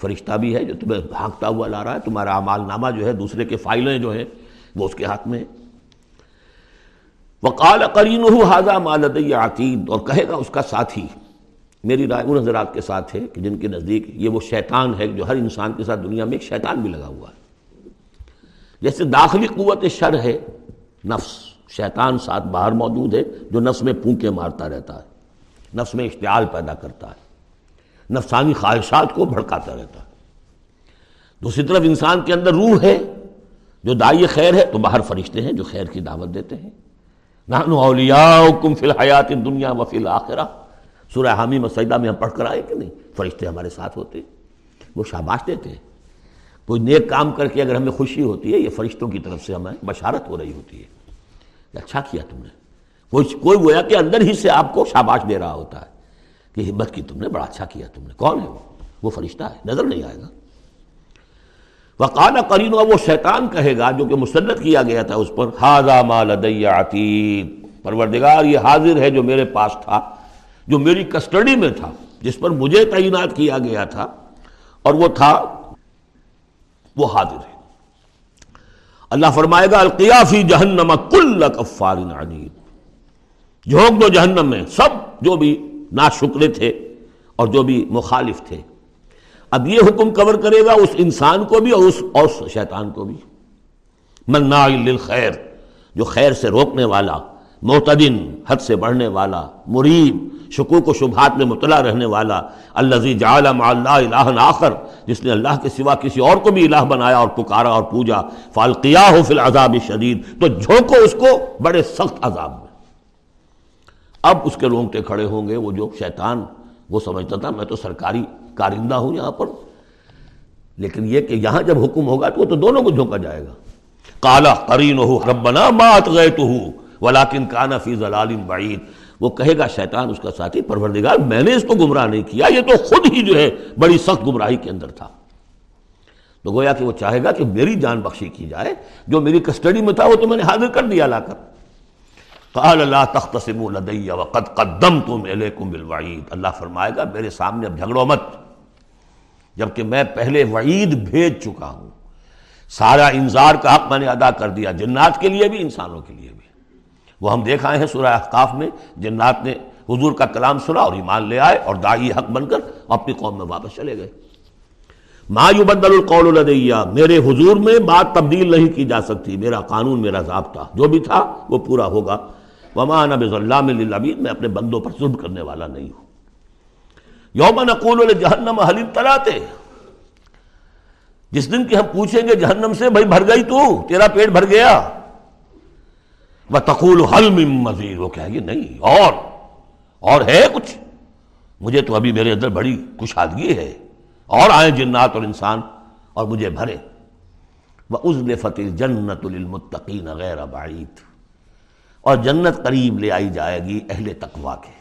فرشتہ بھی ہے جو تمہیں بھاگتا ہوا لا رہا ہے۔ تمہارا اعمال نامہ جو ہے، دوسرے کے فائلیں جو ہیں، وہ اس کے ہاتھ میں۔ وقال قرین حاضہ مالد عقید اور کہے گا اس کا ساتھی، میری رائے ان حضرات کے ساتھ ہے کہ جن کے نزدیک یہ وہ شیطان ہے جو ہر انسان کے ساتھ دنیا میں ایک شیطان بھی لگا ہوا ہے۔ جیسے داخلی قوت شر ہے، نفس، شیطان ساتھ باہر موجود ہے، جو نفس میں پونکے مارتا رہتا ہے، نفس میں اشتعال پیدا کرتا ہے، نفسانی خواہشات کو بھڑکاتا رہتا ہے۔ دوسری طرف انسان کے اندر روح ہے، جو دائی خیر ہے، تو باہر فرشتے ہیں جو خیر کی دعوت دیتے ہیں۔ اولیاؤکم فی الحیات دنیا و فی الاخرہ۔ سورہ حامی مسجدہ میں ہم پڑھ کر آئے کہ نہیں؟ فرشتے ہمارے ساتھ ہوتے وہ شاباش دیتے ہیں۔ کوئی نیک کام کر کے اگر ہمیں خوشی ہوتی ہے، یہ فرشتوں کی طرف سے ہمیں بشارت ہو رہی ہوتی ہے۔ اچھا کیا تم نے؟ کوئی کوئی گویا کہ اندر ہی سے آپ کو شاباش دے رہا ہوتا ہے کہ ہمت کی تم نے، بڑا اچھا کیا تم نے۔ کون ہے وہ؟ وہ فرشتہ ہے۔ نظر نہیں آئے گا۔ وقال کرین وہ شیطان کہے گا جو کہ مسلط کیا گیا تھا اس پر ہاضا مال عتیق پروردگار، یہ حاضر ہے جو میرے پاس تھا، جو میری کسٹڈی میں تھا، جس پر مجھے تعینات کیا گیا تھا اور وہ تھا وہ حاضر ہے اللہ فرمائے گا، القیافی جہنم کل کفار عنید۔ جھونک دو جہنم میں سب جو بھی نا شکرے تھے اور جو بھی مخالف تھے۔ اب یہ حکم کور کرے گا اس انسان کو بھی اور اس اور شیطان کو بھی۔ منا للخیر، جو خیر سے روکنے والا معتدن، حد سے بڑھنے والا مریب شکوک و شبہات میں مطلع رہنے والا اللہ مع اللہ الہ آخر، جس نے اللہ کے سوا کسی اور کو بھی الہ بنایا اور پکارا اور پوجا فالقیا ہو فی العذاب شدید تو جھونکو اس کو بڑے سخت عذاب میں۔ اب اس کے رونگٹے کھڑے ہوں گے، وہ جو شیطان، وہ سمجھتا تھا، میں تو سرکاری کارندہ ہوں یہاں پر۔ لیکن یہ کہ یہاں جب حکم ہوگا تو وہ تو دونوں کو جھونکا جائے گا۔ کالا قرین ہو ربنا مات گئے تو ہوں ولاکن کانا فی ضلال بعید۔ وہ کہے گا، شیطان اس کا ساتھی، پروردگار، میں نے اس کو گمراہ نہیں کیا، یہ تو خود ہی جو ہے بڑی سخت گمراہی کے اندر تھا۔ تو گویا کہ وہ چاہے گا کہ میری جان بخشی کی جائے، جو میری کسٹڈی میں تھا، وہ تو میں نے حاضر کر دیا لا کر۔ قال اللہ تخت لدی وقد قدمتم الیکم بالوعید۔ اللہ فرمائے گا، میرے سامنے اب جھگڑو مت۔ جبکہ میں پہلے وعید بھیج چکا ہوں۔ سارا انذار کا حق میں نے ادا کر دیا، جنات کے لیے بھی، انسانوں کے لیے بھی۔ وہ ہم دیکھ آئے ہیں سورہ احقاف میں، جنات نے حضور کا کلام سنا اور ایمان لے آئے اور دائی حق بن کر اپنی قوم میں واپس چلے گئے۔ ما یبدل القول لدیہ میرے حضور میں بات تبدیل نہیں کی جا سکتی، میرا قانون، میرا ضابطہ، جو بھی تھا وہ پورا ہوگا۔ وما نب اللہ للعبید، میں اپنے بندوں پر ظلم کرنے والا نہیں ہوں۔ یوم نقول جہنم حلیم تلاتے جس دن کی ہم پوچھیں گے جہنم سے، بھائی بھر گئی تو، تیرا پیٹ بھر گیا۔ وہ تقول حل مزید وہ کہے گی نہیں، اور اور ہے کچھ۔ مجھے تو ابھی میرے اندر بڑی کشادگی ہے۔ اور آئیں جنات اور انسان اور مجھے بھرے۔ وہ عزل فتح جنت المتقین غیر بعید اور جنت قریب لے آئی جائے گی اہل تقوا کے،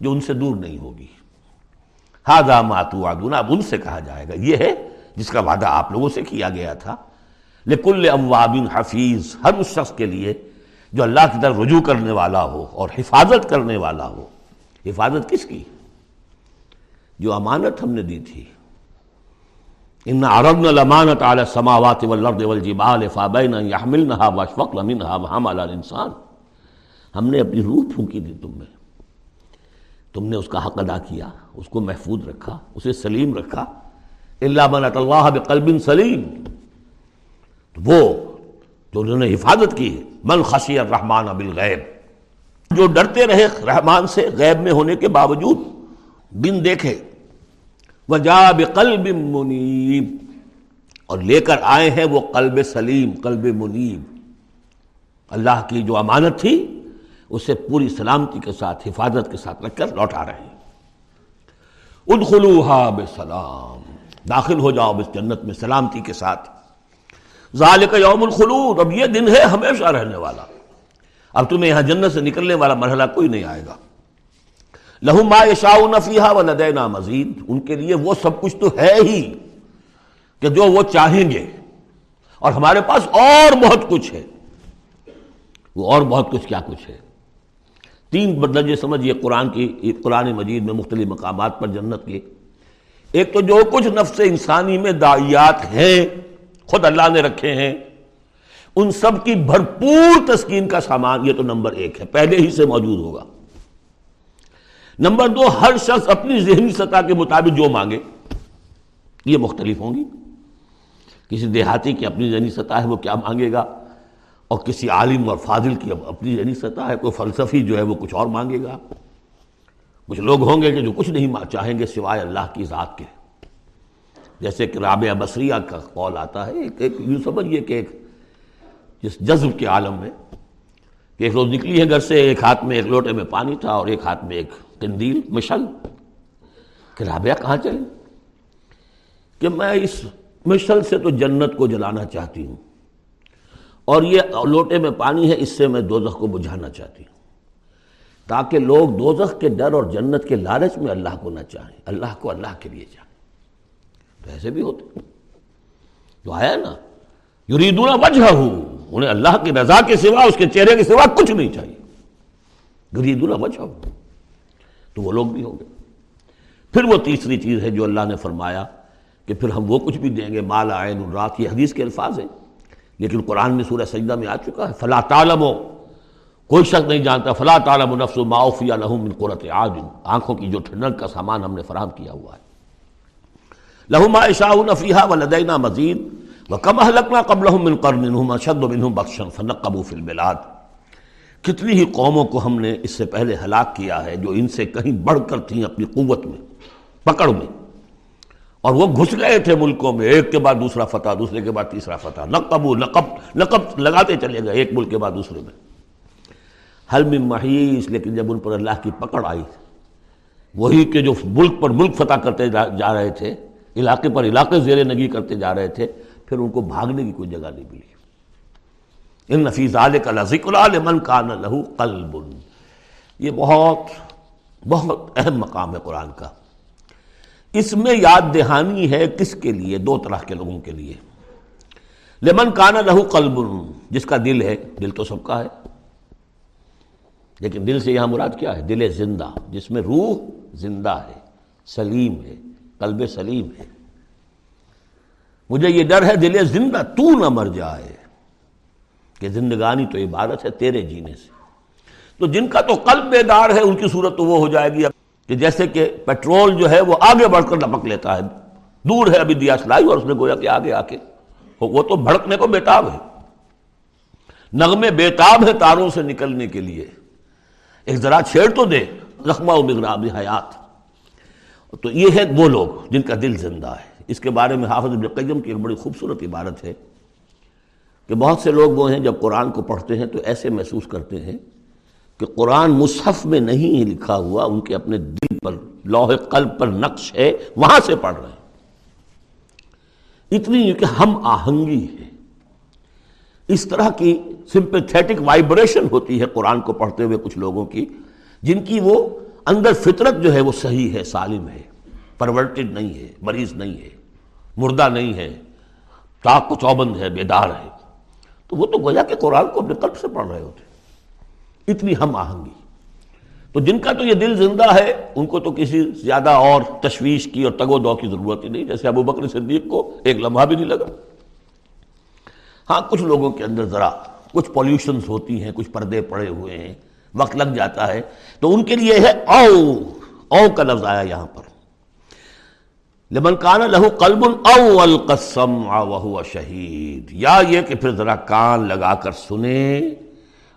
جو ان سے دور نہیں ہوگی۔ ہاضا ماتو آدونا اب ان سے کہا جائے گا۔ یہ ہے جس کا وعدہ آپ لوگوں سے کیا گیا تھا۔ لکل اموابن حفیظ ہر اس شخص کے لیے جو اللہ کی طرف رجوع کرنے والا ہو اور حفاظت کرنے والا ہو، حفاظت کس کی؟ جو امانت ہم نے دی تھی۔ ان عرضنا الامانت على السماوات والارض والجبال فابين ان يحملنها واشفقن منها وحمل الانسان ہم نے اپنی روح پھونکی دی تم میں۔ تم نے اس کا حق ادا کیا، اس کو محفوظ رکھا، اسے سلیم رکھا۔ اللہ من اللہ بقلب سلیم تو وہ جو انہوں نے حفاظت کی، من خشی الرحمن بالغیب۔ جو ڈرتے رہے رحمان سے غیب میں ہونے کے باوجود، بن دیکھے۔ وجا بقلب منیب۔ اور لے کر آئے ہیں وہ قلب سلیم، قلب منیب۔ اللہ کی جو امانت تھی، اسے پوری سلامتی کے ساتھ، حفاظت کے ساتھ رکھ کر لوٹا رہے ہیں۔ ادخلوها بسلام۔ داخل ہو جاؤ اس جنت میں سلامتی کے ساتھ۔ ذالک یوم الخلود، اب یہ دن ہے ہمیشہ رہنے والا۔ اب تمہیں یہاں جنت سے نکلنے والا مرحلہ کوئی نہیں آئے گا۔ لہو ما یشاؤ فیہا ولدینا مزید۔ ان کے لیے وہ سب کچھ تو ہے ہی کہ جو وہ چاہیں گے۔ اور ہمارے پاس اور بہت کچھ ہے۔ وہ اور بہت کچھ کیا کچھ ہے؟ تین درجے سمجھئے قرآن کی، قرآن مجید میں مختلف مقامات پر جنت کے۔ ایک تو جو کچھ نفس انسانی میں دائیات ہیں خود اللہ نے رکھے ہیں۔ ان سب کی بھرپور تسکین کا سامان، یہ تو نمبر ایک ہے، پہلے ہی سے موجود ہوگا۔ نمبر دو، ہر شخص اپنی ذہنی سطح کے مطابق جو مانگے، یہ مختلف ہوں گی۔ کسی دیہاتی کی اپنی ذہنی سطح ہے، وہ کیا مانگے گا؟ اور کسی عالم اور فاضل کی اپنی ذہنی سطح ہے، کوئی فلسفی جو ہے، وہ کچھ اور مانگے گا۔ کچھ لوگ ہوں گے کہ جو کچھ نہیں چاہیں گے سوائے اللہ کی ذات کے۔ جیسے کہ رابعہ بصریہ کا قول آتا ہے، ایک ایک یوں سمجھئے کہ ایک جس جذب کے عالم میں کہ ایک روز نکلی ہے گھر سے، ایک ہاتھ میں ایک لوٹے میں پانی تھا اور ایک ہاتھ میں ایک قندیل، مشل۔ کہ رابعہ کہاں چلے؟ کہ میں اس مشل سے تو جنت کو جلانا چاہتی ہوں اور یہ لوٹے میں پانی ہے، اس سے میں دوزخ کو بجھانا چاہتی ہوں۔ تاکہ لوگ دوزخ کے ڈر اور جنت کے لالچ میں اللہ کو نہ چاہیں، اللہ کو اللہ کے لیے چاہیں۔ ایسے بھی ہوتے جو آیا نا، یریدون وجہ انہیں اللہ کی رضا کے سوا، اس کے چہرے کے سوا کچھ نہیں چاہیے۔ یریدون وجہ تو وہ لوگ بھی ہوں گے پھر وہ تیسری چیز ہے جو اللہ نے فرمایا کہ پھر ہم وہ کچھ بھی دیں گے، مالا عین الرات، یہ حدیث کے الفاظ ہیں۔ لیکن قرآن میں سورہ سجدہ میں آ چکا ہے، فلا تعلم ہو کوئی شخص نہیں جانتا، فلا تعلم نفس معافیہ لہم من قرت آج آنکھوں کی جو ٹھنڈک کا سامان ہم نے فراہم کیا ہوا ہے۔ لہما عشاء نفیحہ و لدینہ مزید و کم حلقنا قبل من قرن اشد منہم بخشن فنقبو فی البلاد۔ کتنی ہی قوموں کو ہم نے اس سے پہلے ہلاک کیا ہے جو ان سے کہیں بڑھ کر تھیں اپنی قوت میں، پکڑ میں۔ اور وہ گھس گئے تھے ملکوں میں، ایک کے بعد دوسرا فتح، دوسرے کے بعد تیسرا فتح۔ نقب نقب نقب لگاتے چلے گئے ایک ملک کے بعد دوسرے میں۔ حل میں محیث لیکن جب ان پر اللہ کی پکڑ آئی، وہی کہ جو ملک پر ملک فتح کرتے جا رہے تھے علاقے پر علاقے زیر نگی کرتے جا رہے تھے، پھر ان کو بھاگنے کی کوئی جگہ نہیں ملی۔ ان نفیز کا ذکر من کان لہو قلب۔ یہ بہت بہت اہم مقام ہے قرآن کا۔ اس میں یاد دہانی ہے کس کے لیے؟ دو طرح کے لوگوں کے لیے۔ لمن کانا لہو قلب، جس کا دل ہے، دل تو سب کا ہے۔ لیکن دل سے یہاں مراد کیا ہے؟ دل زندہ، جس میں روح زندہ ہے، سلیم ہے۔ قلب سلیم ہے۔ مجھے یہ ڈر ہے دل زندہ تو نہ مر جائے۔ کہ زندگانی تو عبادت ہے تیرے جینے سے۔ تو جن کا تو قلب بیدار ہے، ان کی صورت تو وہ ہو جائے گی۔ کہ جیسے کہ پیٹرول جو ہے وہ آگے بڑھ کر لپک لیتا ہے۔ دور ہے ابھی دیا سلائی اور اس نے گویا کہ آگے آ کے وہ تو بھڑکنے کو بیتاب ہے۔ نغمے بیتاب ہے تاروں سے نکلنے کے لیے۔ ایک ذرا چھیڑ تو دے۔ زخمہ و بغراب حیات۔ تو یہ ہے وہ لوگ جن کا دل زندہ ہے۔ اس کے بارے میں حافظ ابن قیم کی ایک بڑی خوبصورت عبارت ہے کہ بہت سے لوگ وہ ہیں جب قرآن کو پڑھتے ہیں تو ایسے محسوس کرتے ہیں کہ قرآن مصحف میں نہیں لکھا ہوا، ان کے اپنے دل پر لوح قلب پر نقش ہے، وہاں سے پڑھ رہے ہیں۔ اتنی کہ ہم آہنگی ہے اس طرح کی سمپیتھیٹک وائبریشن ہوتی ہے قرآن کو پڑھتے ہوئے کچھ لوگوں کی، جن کی وہ اندر فطرت جو ہے وہ صحیح ہے، سالم ہے، پرورٹڈ نہیں ہے، مریض نہیں ہے، مردہ نہیں ہے چاک کو چوبند ہے، بیدار ہے۔ تو وہ تو گویا کہ قرآن کو اپنے قلب سے پڑھ رہے ہوتے اتنی ہم آہنگی۔ تو جن کا تو یہ دل زندہ ہے، ان کو تو کسی زیادہ اور تشویش کی اور تگو دو کی ضرورت ہی نہیں۔ جیسے ابو بکر صدیق کو ایک لمحہ بھی نہیں لگا۔ ہاں کچھ لوگوں کے اندر ذرا کچھ پولیوشنز ہوتی ہیں، کچھ پردے پڑے ہوئے ہیں۔ وقت لگ جاتا ہے تو ان کے لیے ہے او او کا لفظ آیا یہاں پر۔ لمن کان لہو قلب او القسم وهو شہید۔ یا یہ کہ پھر ذرا کان لگا کر سنے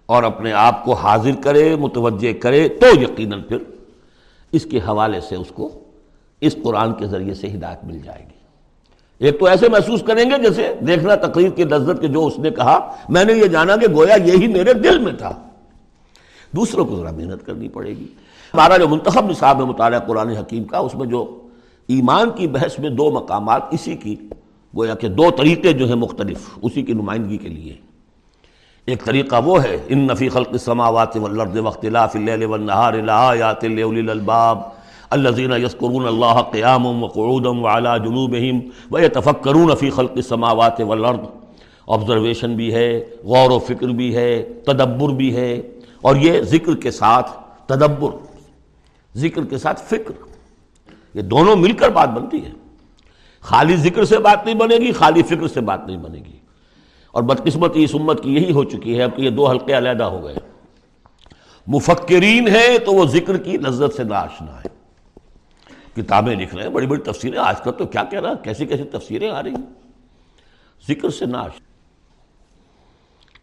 اور اپنے آپ کو حاضر کرے، متوجہ کرے، تو یقیناً پھر اس کے حوالے سے اس کو اس قرآن کے ذریعے سے ہدایت مل جائے گی۔ ایک تو ایسے محسوس کریں گے جیسے دیکھنا تقریر کی لذت کے جو اس نے کہا، میں نے یہ جانا کہ گویا یہی میرے دل میں تھا۔ دوسروں کو ذرا محنت کرنی پڑے گی۔ ہمارا جو منتخب نصاب ہے، مطالعہ قرآن حکیم کا، اس میں جو ایمان کی بحث میں دو مقامات، اسی کی گویا کہ دو طریقے جو ہیں مختلف، اسی کی نمائندگی کے لیے۔ ایک طریقہ وہ ہے، ان نفی خلق السماوات والارض واختلاف اللیل والنہار لآیات لیولی الالباب الذين يذكرون الله قياما وقعودا وعلى جنوبهم ويتفكرون في خلق السماوات والارض آبزرویشن بھی ہے، غور و فکر بھی ہے، تدبر بھی ہے۔ اور یہ ذکر کے ساتھ تدبر، ذکر کے ساتھ فکر، یہ دونوں مل کر بات بنتی ہے۔ خالی ذکر سے بات نہیں بنے گی، خالی فکر سے بات نہیں بنے گی۔ اور بدقسمتی اس امت کی یہی ہو چکی ہے، اب کہ یہ دو حلقے علیحدہ ہو گئے۔ مفکرین ہے تو وہ ذکر کی لذت سے ناشنا ہے کتابیں لکھ رہے ہیں، بڑی بڑی تفسیریں۔ آج کل تو کیا کہہ رہا، کیسی کیسی تفسیریں آ رہی ہیں۔ ذکر سے ناش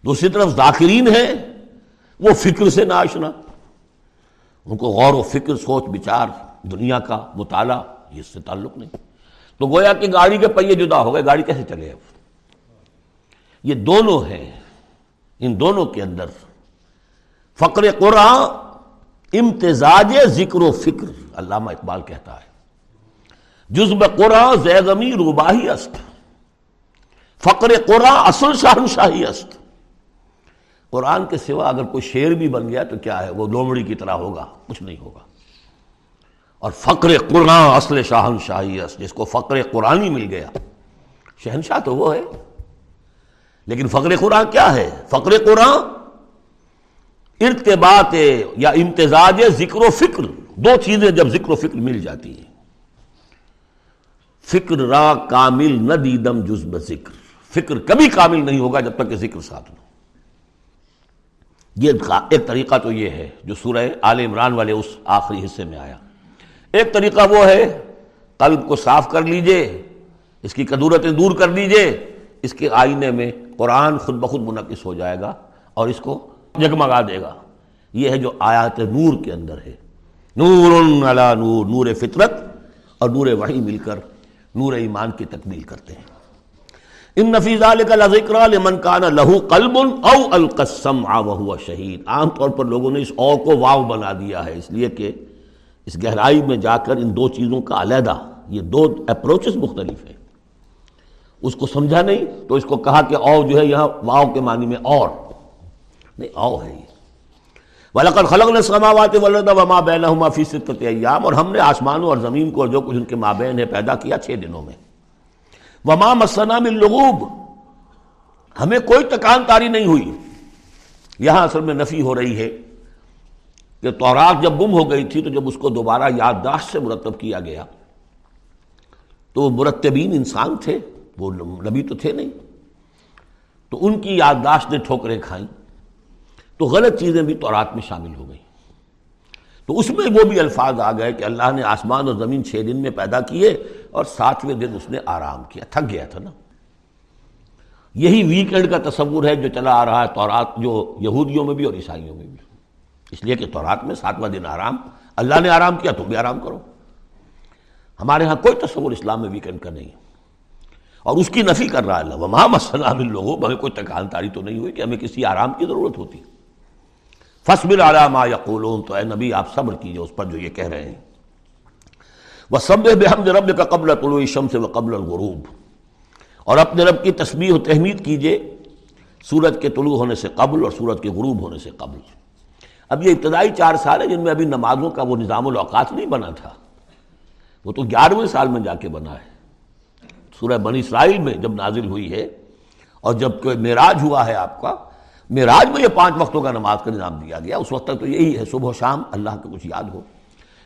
دوسری طرف ذاکرین ہے وہ فکر سے ناشنا ان کو غور و فکر، سوچ، بچار، دنیا کا مطالعہ، یہ اس سے تعلق نہیں۔ تو گویا کہ گاڑی کے پہیے جدا ہو گئے، گاڑی کیسے چلے اب؟ یہ دونوں ہیں۔ ان دونوں کے اندر فقر قرآن، امتزاج ذکر و فکر، علامہ اقبال کہتا ہے۔ جزب قرآن زیغمی روباہی است۔ فقر قرآن اصل شاہنشاہی است۔ قرآن کے سوا اگر کوئی شعر بھی بن گیا تو کیا ہے؟ وہ لومڑی کی طرح ہوگا، کچھ نہیں ہوگا۔ اور فقر قرآن اصل شاہنشاہی است جس کو فقر قرآن مل گیا۔ شہنشاہ تو وہ ہے۔ لیکن فقر قرآن کیا ہے؟ فقر قرآن ارتباط یا امتزاج ذکر و فکر۔ دو چیزیں جب ذکر و فکر مل جاتی ہیں۔ فکر را کامل نہ دیدم جزب ذکر۔ فکر کبھی کامل نہیں ہوگا جب تک کہ ذکر ساتھ نہ یہ ایک طریقہ تو یہ ہے جو سورہ آل عمران والے اس آخری حصے میں آیا۔ ایک طریقہ وہ ہے، قلب کو صاف کر لیجیے، اس کی قدورتیں دور کر لیجیے، اس کے آئینے میں قرآن خود بخود منعقص ہو جائے گا اور اس کو جگمگا دے گا۔ یہ ہے جو آیات نور کے اندر ہے۔ نور علی نور نور فطرت اور نور وحی مل کر نور ایمان کی تکمیل کرتے ہیں۔ ان نفیزہ لمن کان لہو قلب او القسم وهو شہید۔ عام طور پر لوگوں نے اس او کو واو بنا دیا ہے، اس لیے کہ اس گہرائی میں جا کر ان دو چیزوں کا علیحدہ، یہ دو اپروچز مختلف ہیں۔ اس کو سمجھا نہیں، تو اس کو کہا کہ او جو ہے یہاں واؤ کے معنی میں اور۔ نہیں، او ہے یہ۔ وَلَقَدْ خَلَقْنَا السَّمَاوَاتِ وَالْأَرْضَ وَمَا بَيْنَهُمَا فِي سِتَّةِ أَيَّامٍ اور ہم نے آسمانوں اور زمین کو جو کچھ ان کے مابین ہے پیدا کیا چھ دنوں میں۔ وَمَا مَسَّنَا مِن لُغُوبٍ۔ ہمیں کوئی تکان تاری نہیں ہوئی۔ یہاں اصل میں نفی ہو رہی ہے کہ تورات جب گم ہو گئی تھی تو جب اس کو دوبارہ یادداشت سے مرتب کیا گیا، تو وہ مرتبین انسان تھے، وہ نبی تو تھے نہیں۔ تو ان کی یادداشت نے ٹھوکریں کھائیں۔ تو غلط چیزیں بھی تورات میں شامل ہو گئیں۔ تو اس میں وہ بھی الفاظ آ گئے کہ اللہ نے آسمان اور زمین چھ دن میں پیدا کیے۔ اور ساتویں دن اس نے آرام کیا، تھک گیا تھا نا۔ یہی ویکینڈ کا تصور ہے جو چلا آ رہا ہے تورات، جو یہودیوں میں بھی اور عیسائیوں میں بھی۔ اس لیے کہ تورات میں ساتواں دن آرام، اللہ نے آرام کیا تم بھی آرام کرو۔ ہمارے ہاں کوئی تصور اسلام میں ویکینڈ کا نہیں اور اس کی نفی کر رہا ہے اللہ۔ وہاں مسئلہ لوگوں ہمیں کوئی تکان تاری تو نہیں ہوئی کہ ہمیں کسی آرام کی ضرورت ہوتی۔ فصبر علامہ یقولون، تو اے نبی آپ صبر کیجیے، اس پر جو یہ کہہ رہے ہیں۔ وہ سب بحمد رب کا قبل طلوع شم سے وہ قبل الغروب۔ اور اپنے رب کی تسبیح و تحمید کیجیے سورج کے طلوع ہونے سے قبل اور سورج کے غروب ہونے سے قبل۔ اب یہ ابتدائی چار سال ہیں جن میں ابھی نمازوں کا وہ نظام الاوقات نہیں بنا تھا۔ وہ تو گیارہویں سال میں جا کے بنا ہے۔ سورہ بنی اسرائیل میں جب نازل ہوئی ہے اور جب کوئی معراج ہوا ہے آپ کا، معراج میں یہ پانچ وقتوں کا نماز کا نظام دیا گیا۔ اس وقت تک تو یہی ہے، صبح و شام اللہ کا کچھ یاد ہو۔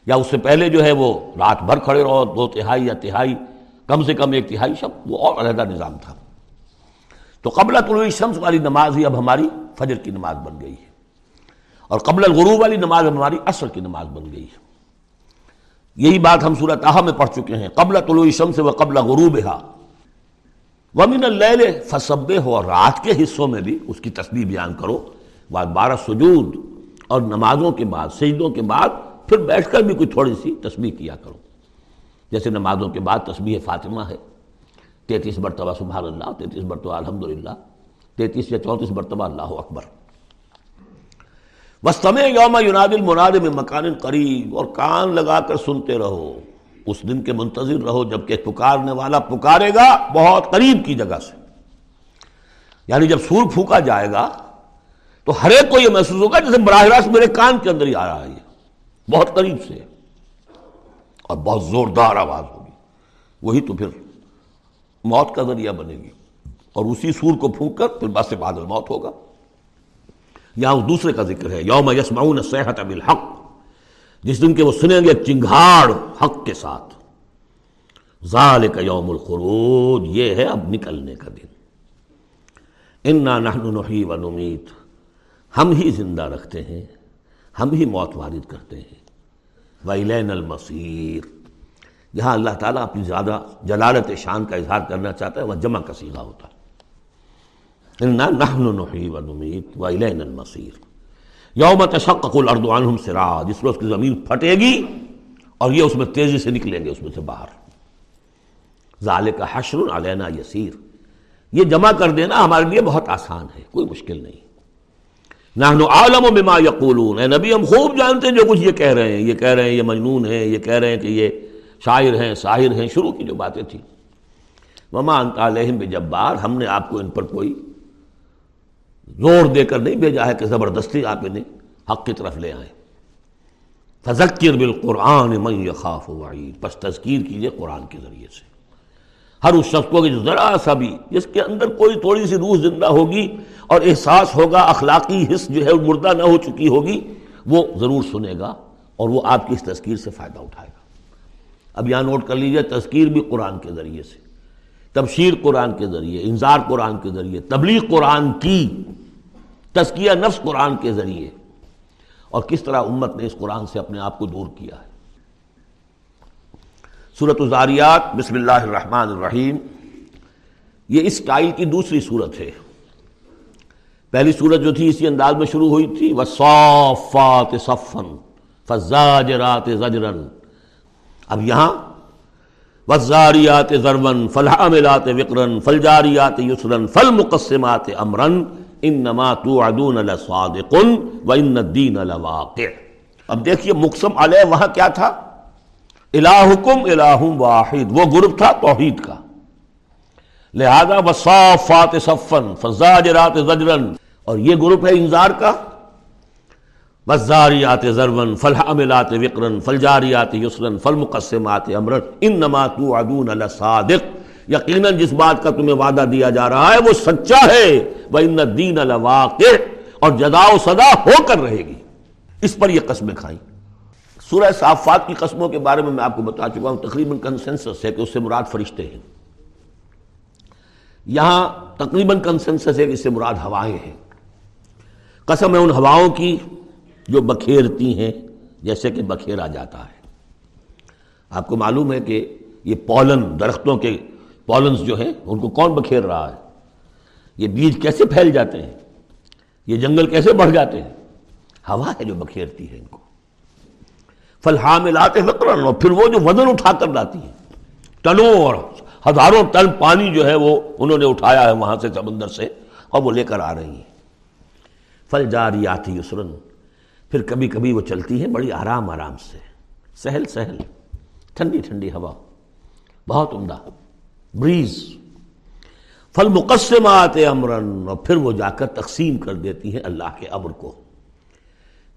یا اس سے پہلے جو ہے وہ رات بھر کھڑے رہو، دو تہائی یا تہائی، کم سے کم ایک تہائی شب، وہ اور علیحدہ نظام تھا۔ تو قبل طلوع شمس والی نماز ہی اب ہماری فجر کی نماز بن گئی ہے۔ اور قبل الغروب والی نماز اب ہماری عصر کی نماز بن گئی ہے۔ یہی بات ہم سورہ تاہا میں پڑھ چکے ہیں۔ قبل طلوع شمس و قبل غروب ہا ومن اللیل فصب ہو اور رات کے حصوں میں بھی اس کی تصویر بیان کرو۔ بعد بارہ سجود اور نمازوں کے بعد، سجدوں کے بعد پھر بیٹھ کر بھی کوئی تھوڑی سی تصویر کیا کرو۔ جیسے نمازوں کے بعد تصویر فاطمہ ہے۔ تینتیس مرتبہ سبحان اللہ، تینتیس مرتبہ الحمد للہ تینتیس یا چونتیس مرتبہ اللہ اکبر۔ بس تمہیں یوم یوناد المناد میں مکان قریب اور کان لگا کر سنتے رہو۔ اس دن کے منتظر رہو جبکہ پکارنے والا پکارے گا بہت قریب کی جگہ سے۔ یعنی جب سور پھونکا جائے گا تو ہر ایک کو یہ محسوس ہوگا جیسے براہ راست میرے کان کے اندر ہی آ رہا ہے۔ بہت قریب سے اور بہت زوردار آواز ہوگی۔ وہی تو پھر موت کا ذریعہ بنے گی اور اسی سور کو پھونک کر پھر بس بادل موت ہوگا۔ یہاں اس دوسرے کا ذکر ہے، یوم یسمعون صحت بالحق، جس دن کے وہ سنیں گے چنگھاڑ حق کے ساتھ۔ ذالک یوم الخروج، یہ ہے اب نکلنے کا دن۔ انا نحن نحی و نمیت ہم ہی زندہ رکھتے ہیں، ہم ہی موت وارد کرتے ہیں۔ ویلین المصیر۔ جہاں اللہ تعالیٰ اپنی زیادہ جلالت شان کا اظہار کرنا چاہتا ہے، وہ جمع کا سیدھا ہوتا ہے۔ نحن نحی و نمیت ویلین المصیر۔ یوم تشقق الارض عنہم سرا جس روز کی زمین پھٹے گی اور یہ اس میں تیزی سے نکلیں گے، اس میں سے باہر۔ ذالک حشر علینا یسیر۔ یہ جمع کر دینا ہمارے لیے بہت آسان ہے، کوئی مشکل نہیں۔ نحن عالم بما یقولون۔ اے نبی، ہم خوب جانتے ہیں جو کچھ یہ کہہ رہے ہیں۔ یہ کہہ رہے ہیں، یہ مجنون ہیں، یہ کہہ رہے ہیں کہ یہ شاعر ہیں شاعر ہیں، شروع کی جو باتیں تھیں۔ وما انت علیہم بجبار، ہم نے آپ کو ان پر کوئی زور دے کر نہیں بھیجا ہے کہ زبردستی آپ انہیں حق کی طرف لے آئیں۔ فذکر بالقرآن من یخاف وعید، پس تذکیر کیجیے قرآن کے ذریعے سے۔ ہر اس شخص کو کہ ذرا سا بھی، جس کے اندر کوئی تھوڑی سی روح زندہ ہوگی اور احساس ہوگا اخلاقی حص جو ہے مردہ نہ ہو چکی ہوگی، وہ ضرور سنے گا اور وہ آپ کی اس تذکیر سے فائدہ اٹھائے گا۔ اب یہاں نوٹ کر لیجیے، تذکیر بھی قرآن کے ذریعے سے، تبشیر قرآن کے ذریعے، انذار قرآن کے ذریعے، تبلیغ قرآن کی، تزکیہ نفس قرآن کے ذریعے۔ اور کس طرح امت نے اس قرآن سے اپنے آپ کو دور کیا ہے۔ صورت الزاریات، بسم اللہ الرحمن الرحیم، یہ اس ٹائل کی دوسری صورت ہے۔ پہلی صورت جو تھی اسی انداز میں شروع ہوئی تھی وہ صوفات صفن فزاجرات زجرن اب یہاں وزاریات ضربن فلحاملات وقرن فلجاریات یسرن فالمقسمات امرن انما توعدون لصادق وان الدین لواقع۔ اب دیکھیے، مقسم علیہ وہاں کیا تھا؟ الہکم الہ واحد، وہ گروپ تھا توحید کا۔ لہذا وصافات صفن، فزاجرات زجرن۔ اور یہ گروپ ہے انذار کا؟ وزاریات ضرون فلحاملات وقرن فلجاریات یسرن، فالمقسمات امرن۔ انما توعدون لصادق۔ یقیناً جس بات کا تمہیں وعدہ دیا جا رہا ہے وہ سچا ہے۔ وہ ان دین اور جدا و سدا ہو کر رہے گی۔ اس پر یہ قسمیں کھائیں۔ سورہ صافات کی قسموں کے بارے میں میں آپ کو بتا چکا ہوں۔ تقریباً کنسنسس ہے کہ اس سے مراد فرشتے ہیں۔ یہاں تقریباً کنسنسس ہے کہ اس سے مراد ہوائیں ہیں۔ قسم ہے ان ہواؤں کی جو بکھیرتی ہیں، جیسے کہ بکھیرا جاتا ہے۔ آپ کو معلوم ہے کہ یہ پولن درختوں کے پالنس جو ہیں، ان کو کون بکھیر رہا ہے؟ یہ بیج کیسے پھیل جاتے ہیں؟ یہ جنگل کیسے بڑھ جاتے ہیں؟ ہوا ہے جو بکھیرتی ہے ان کو۔ فلحا میں لاتے اور پھر وہ جو وزن اٹھا کر لاتی ہیں۔ ٹنوں اور ہزاروں ٹن پانی جو ہے وہ انہوں نے اٹھایا ہے وہاں سے سمندر سے اور وہ لے کر آ رہی ہیں۔ فل جاری آتی یسرن پھر کبھی کبھی وہ چلتی ہیں بڑی آرام آرام سے۔ سہل سہل۔ ٹھنڈی ٹھنڈی ہوا۔ بہت عمدہ۔ بریز۔ فل مقصمات امرن۔ اور پھر وہ جا کر تقسیم کر دیتی ہیں اللہ کے امر کو۔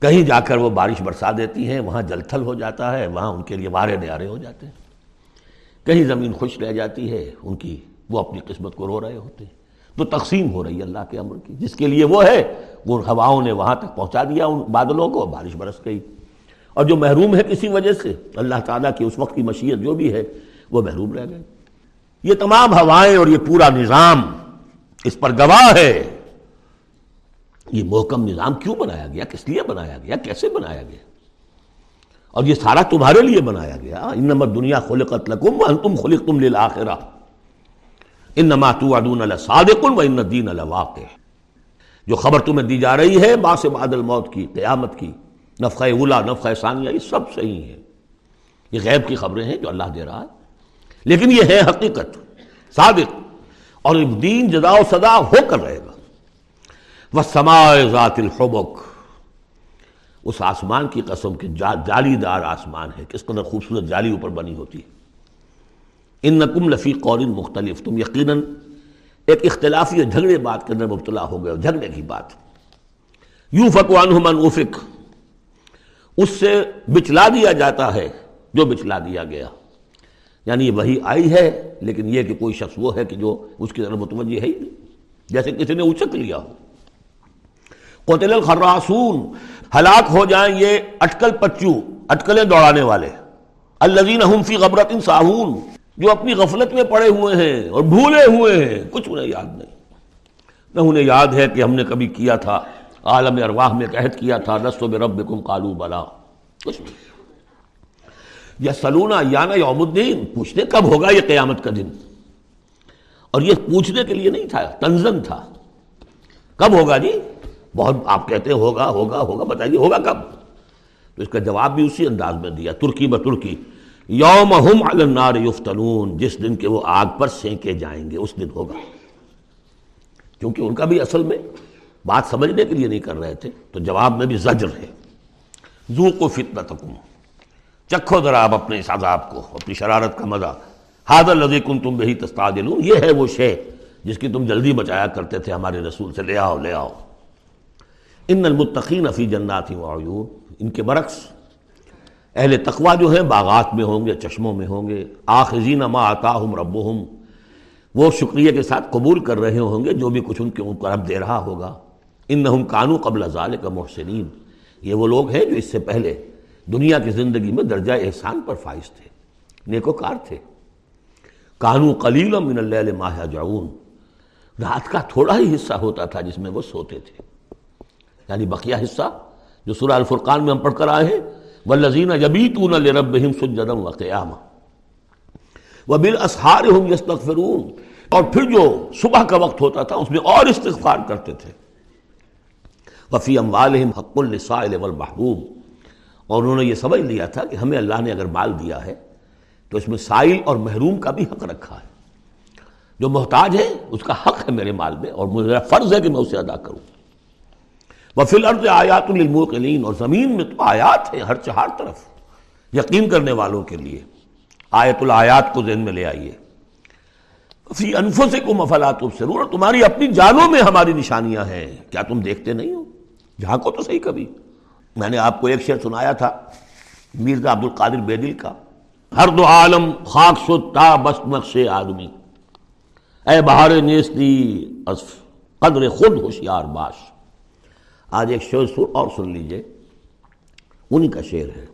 کہیں جا کر وہ بارش برسا دیتی ہیں، وہاں جل تھل ہو جاتا ہے، وہاں ان کے لیے وارے نیارے ہو جاتے ہیں۔ کہیں زمین خوش رہ جاتی ہے، ان کی وہ اپنی قسمت کو رو رہے ہوتے ہیں۔ تو تقسیم ہو رہی ہے اللہ کے امر کی۔ جس کے لیے وہ ہے، وہ ہواؤں نے وہاں تک پہنچا دیا ان بادلوں کو، بارش برس گئی۔ اور جو محروم ہے کسی وجہ سے، اللہ تعالیٰ کی اس وقت کی مشیت جو بھی ہے، وہ محروم رہ گئے۔ یہ تمام ہوائیں اور یہ پورا نظام اس پر گواہ ہے۔ یہ محکم نظام کیوں بنایا گیا؟ کس لیے بنایا گیا؟ کیسے بنایا گیا؟ اور یہ سارا تمہارے لیے بنایا گیا۔ ان نمبر دنیا خلقت لکم وانتم خلقتم للآخرہ۔ انما توعدون لصادق و ان الدین لواقع۔ جو خبر تمہیں دی جا رہی ہے باس بعد الموت کی، قیامت کی، نفخہ اولا، نفخہ ثانیہ، یہ سب صحیح ہے یہ غیب کی خبریں ہیں جو اللہ دے رہا ہے۔ لیکن یہ ہے حقیقت، صادق۔ اور دین جدا و صدا ہو کر رہے گا۔ وہ سمائے ذات الحبک اس آسمان کی قسم کے جالی دار آسمان ہے۔ کس قدر خوبصورت جالی اوپر بنی ہوتی ہے۔ ان نقم لفی قول مختلف۔ تم یقیناً ایک اختلافی جھگڑے بات کے اندر مبتلا ہو گئے جھگڑے کی بات۔ یوں فکوان من افق اس سے بچلا دیا جاتا ہے جو بچلا دیا گیا۔ یعنی یہ وہی آئی ہے، لیکن یہ کہ کوئی شخص وہ ہے کہ جو اس کی طرف متوجہ ہے ہی نہیں۔ جیسے کسی نے اچک لیا ہو۔ قتل الخراسون۔ ہلاک ہو جائیں یہ اٹکل پچو، اٹکلیں دوڑانے والے۔ الزین فی غبرت ساہون، جو اپنی غفلت میں پڑے ہوئے ہیں اور بھولے ہوئے ہیں، کچھ انہیں یاد نہیں۔ نہ انہیں یاد ہے کہ ہم نے کبھی کیا تھا، عالم ارواح میں قحط کیا تھا نسو میں رب کم کالو بلا۔ کچھ نہیں۔ یا سلونا یا نا یوم الدین، پوچھنے کب ہوگا یہ قیامت کا دن۔ اور یہ پوچھنے کے لیے نہیں تھا، تنزن تھا۔ کب ہوگا جی؟ بہت آپ کہتے ہیں ہوگا ہوگا ہوگا، بتائیے ہوگا کب؟ تو اس کا جواب بھی اسی انداز میں دیا، ترکی ب ترکی یوم ہم النار یفتنون، جس دن کے وہ آگ پر سینکے جائیں گے، اس دن ہوگا۔ کیونکہ ان کا بھی اصل میں بات سمجھنے کے لیے نہیں کر رہے تھے، تو جواب میں بھی زجر ہے۔ زو کو فتنا تکم چکھو ذرا آپ اپنے اس عذاب کو، اپنی شرارت کا مزہ۔ حاضر لذی کن تم بہی تستاد یہ ہے وہ شے جس کی تم جلدی بچایا کرتے تھے ہمارے رسول سے، لے آؤ لے آؤ۔ ان المتقین فی جنات وعیون ان کے برعکس، اہل تقوا جو ہیں باغات میں ہوں گے، چشموں میں ہوں گے، آخذین ما آتاہم ربہم، وہ شکریہ کے ساتھ قبول کر رہے ہوں گے جو بھی کچھ ان کے اوپر اب دے رہا ہوگا۔ ان کانو قبل ذالک محسنین، یہ وہ لوگ ہیں جو اس سے پہلے دنیا کی زندگی میں درجہ احسان پر فائز تھے، نیکوکار تھے۔ کانو قلیل من اللیل ماہ جعون رات کا تھوڑا ہی حصہ ہوتا تھا جس میں وہ سوتے تھے۔ یعنی بقیہ حصہ جو سورہ الفرقان میں ہم پڑھ کر آئے ہیں والذین یبیتون لربہم سجدا وقیاما وبالاسحار یستغفرون اور پھر جو صبح کا وقت ہوتا تھا، اس میں اور استغفار کرتے تھے۔ وفی اموالہم حق للسائل والمحبوب۔ اور انہوں نے یہ سمجھ لیا تھا کہ ہمیں اللہ نے اگر مال دیا ہے، تو اس میں سائل اور محروم کا بھی حق رکھا ہے۔ جو محتاج ہے، اس کا حق ہے میرے مال میں، اور میرا فرض ہے کہ میں اسے ادا کروں۔ وہ فی الارض آیات للموقلین اور زمین میں تو آیات ہیں ہر چہار طرف، یقین کرنے والوں کے لیے۔ آیت الآیات کو ذہن میں لے آئیے۔ فی انفسکم سے کو مفلات اور تمہاری اپنی جانوں میں ہماری نشانیاں ہیں۔ کیا تم دیکھتے نہیں ہو؟ جہاں کو تو صحیح کبھی۔ میں نے آپ کو ایک شعر سنایا تھا، میرزا عبد القادر بیدل کا۔ ہر دو عالم خاک شد تا بس نقش آدمی۔ اے بہار نیستی قدر خود ہوشیار باش۔ آج ایک شعر اور سن لیجیے۔ انہی کا شعر ہے۔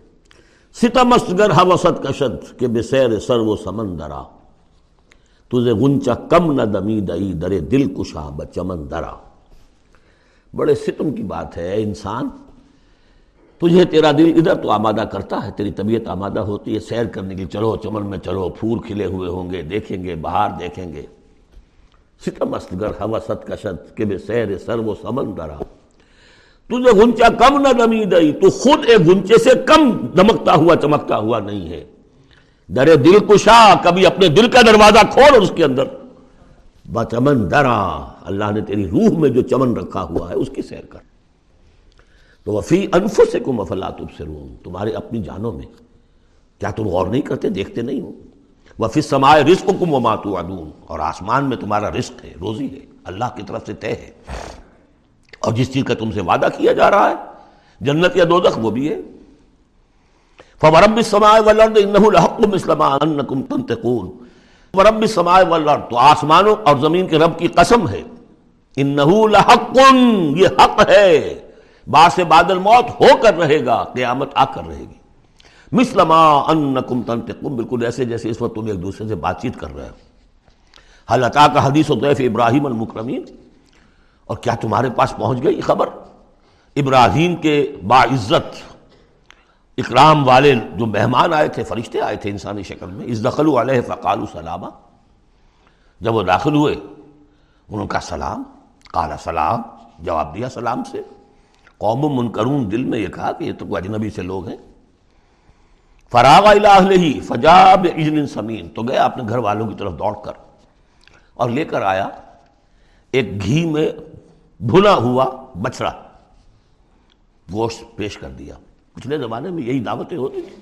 ستمست گر حوست کشد کے بسیر سر و سمندرا تجھے غنچہ کم نہ دمی دئی، درے دل کشا بچمن درا۔ بڑے ستم کی بات ہے انسان، تجھے تیرا دل ادھر تو آمادہ کرتا ہے، تیری طبیعت آمادہ ہوتی ہے، سیر کرنے کی چلو، چمن میں چلو، پھول کھلے ہوئے ہوں گے، دیکھیں گے باہر دیکھیں گے۔ ستم گر حوست کشد کے بے سیر سر و سمندرا تجھے گنچا کم نہ دمی دئی، تو خود ایک گنچے سے کم دمکتا ہوا، چمکتا ہوا نہیں ہے۔ درے دل کشا، کبھی اپنے دل کا دروازہ کھول اور اس کے اندر۔ بچمن درا، اللہ نے تیری روح میں جو چمن رکھا ہوا ہے، اس کی سیر کر۔ تو وفی انف سے کم افلا سے تمہارے اپنی جانوں میں۔ کیا تم غور نہیں کرتے؟ دیکھتے نہیں ہو۔ وہ فص سمائے رزق کم و ماتو اور آسمان میں تمہارا رزق ہے، روزی ہے، اللہ کی طرف سے طے ہے۔ اور جس چیز کا تم سے وعدہ کیا جا رہا ہے، جنت یا دوزخ، وہ بھی ہے۔ فورب سمائے ولرد الحکم اسلم انکم تنتقون۔ ورب سمائے والارض تو آسمانوں اور زمین کے رب کی قسم ہے۔ انہو لحق، یہ حق ہے۔ باس بادل موت ہو کر رہے گا، قیامت آ کر رہے گی۔ مسلما انکم تنتقون، بالکل ایسے جیسے اس وقت تم ایک دوسرے سے بات چیت کر رہے ہو۔ حل کا حدیث و ضیف ابراہیم المکرمین اور کیا تمہارے پاس پہنچ گئی خبر؟ ابراہیم کے باعزت، اکرام والے جو مہمان آئے تھے، فرشتے آئے تھے انسانی شکل میں اس دخل علیہ فقال سلامہ جب وہ داخل ہوئے ان کا سلام۔ کالا سلام۔ جواب دیا، سلام سے۔ قوم منکرون، دل میں یہ کہا کہ یہ تو اجنبی سے لوگ ہیں۔ فراغ الہ ہی فجاب اجن سمین۔ تو گیا اپنے گھر والوں کی طرف دوڑ کر اور لے کر آیا۔ ایک گھی میں بھنا ہوا بچڑا۔ گوشت پیش کر دیا۔ پچھلے زمانے میں یہی دعوتیں ہوتی تھیں۔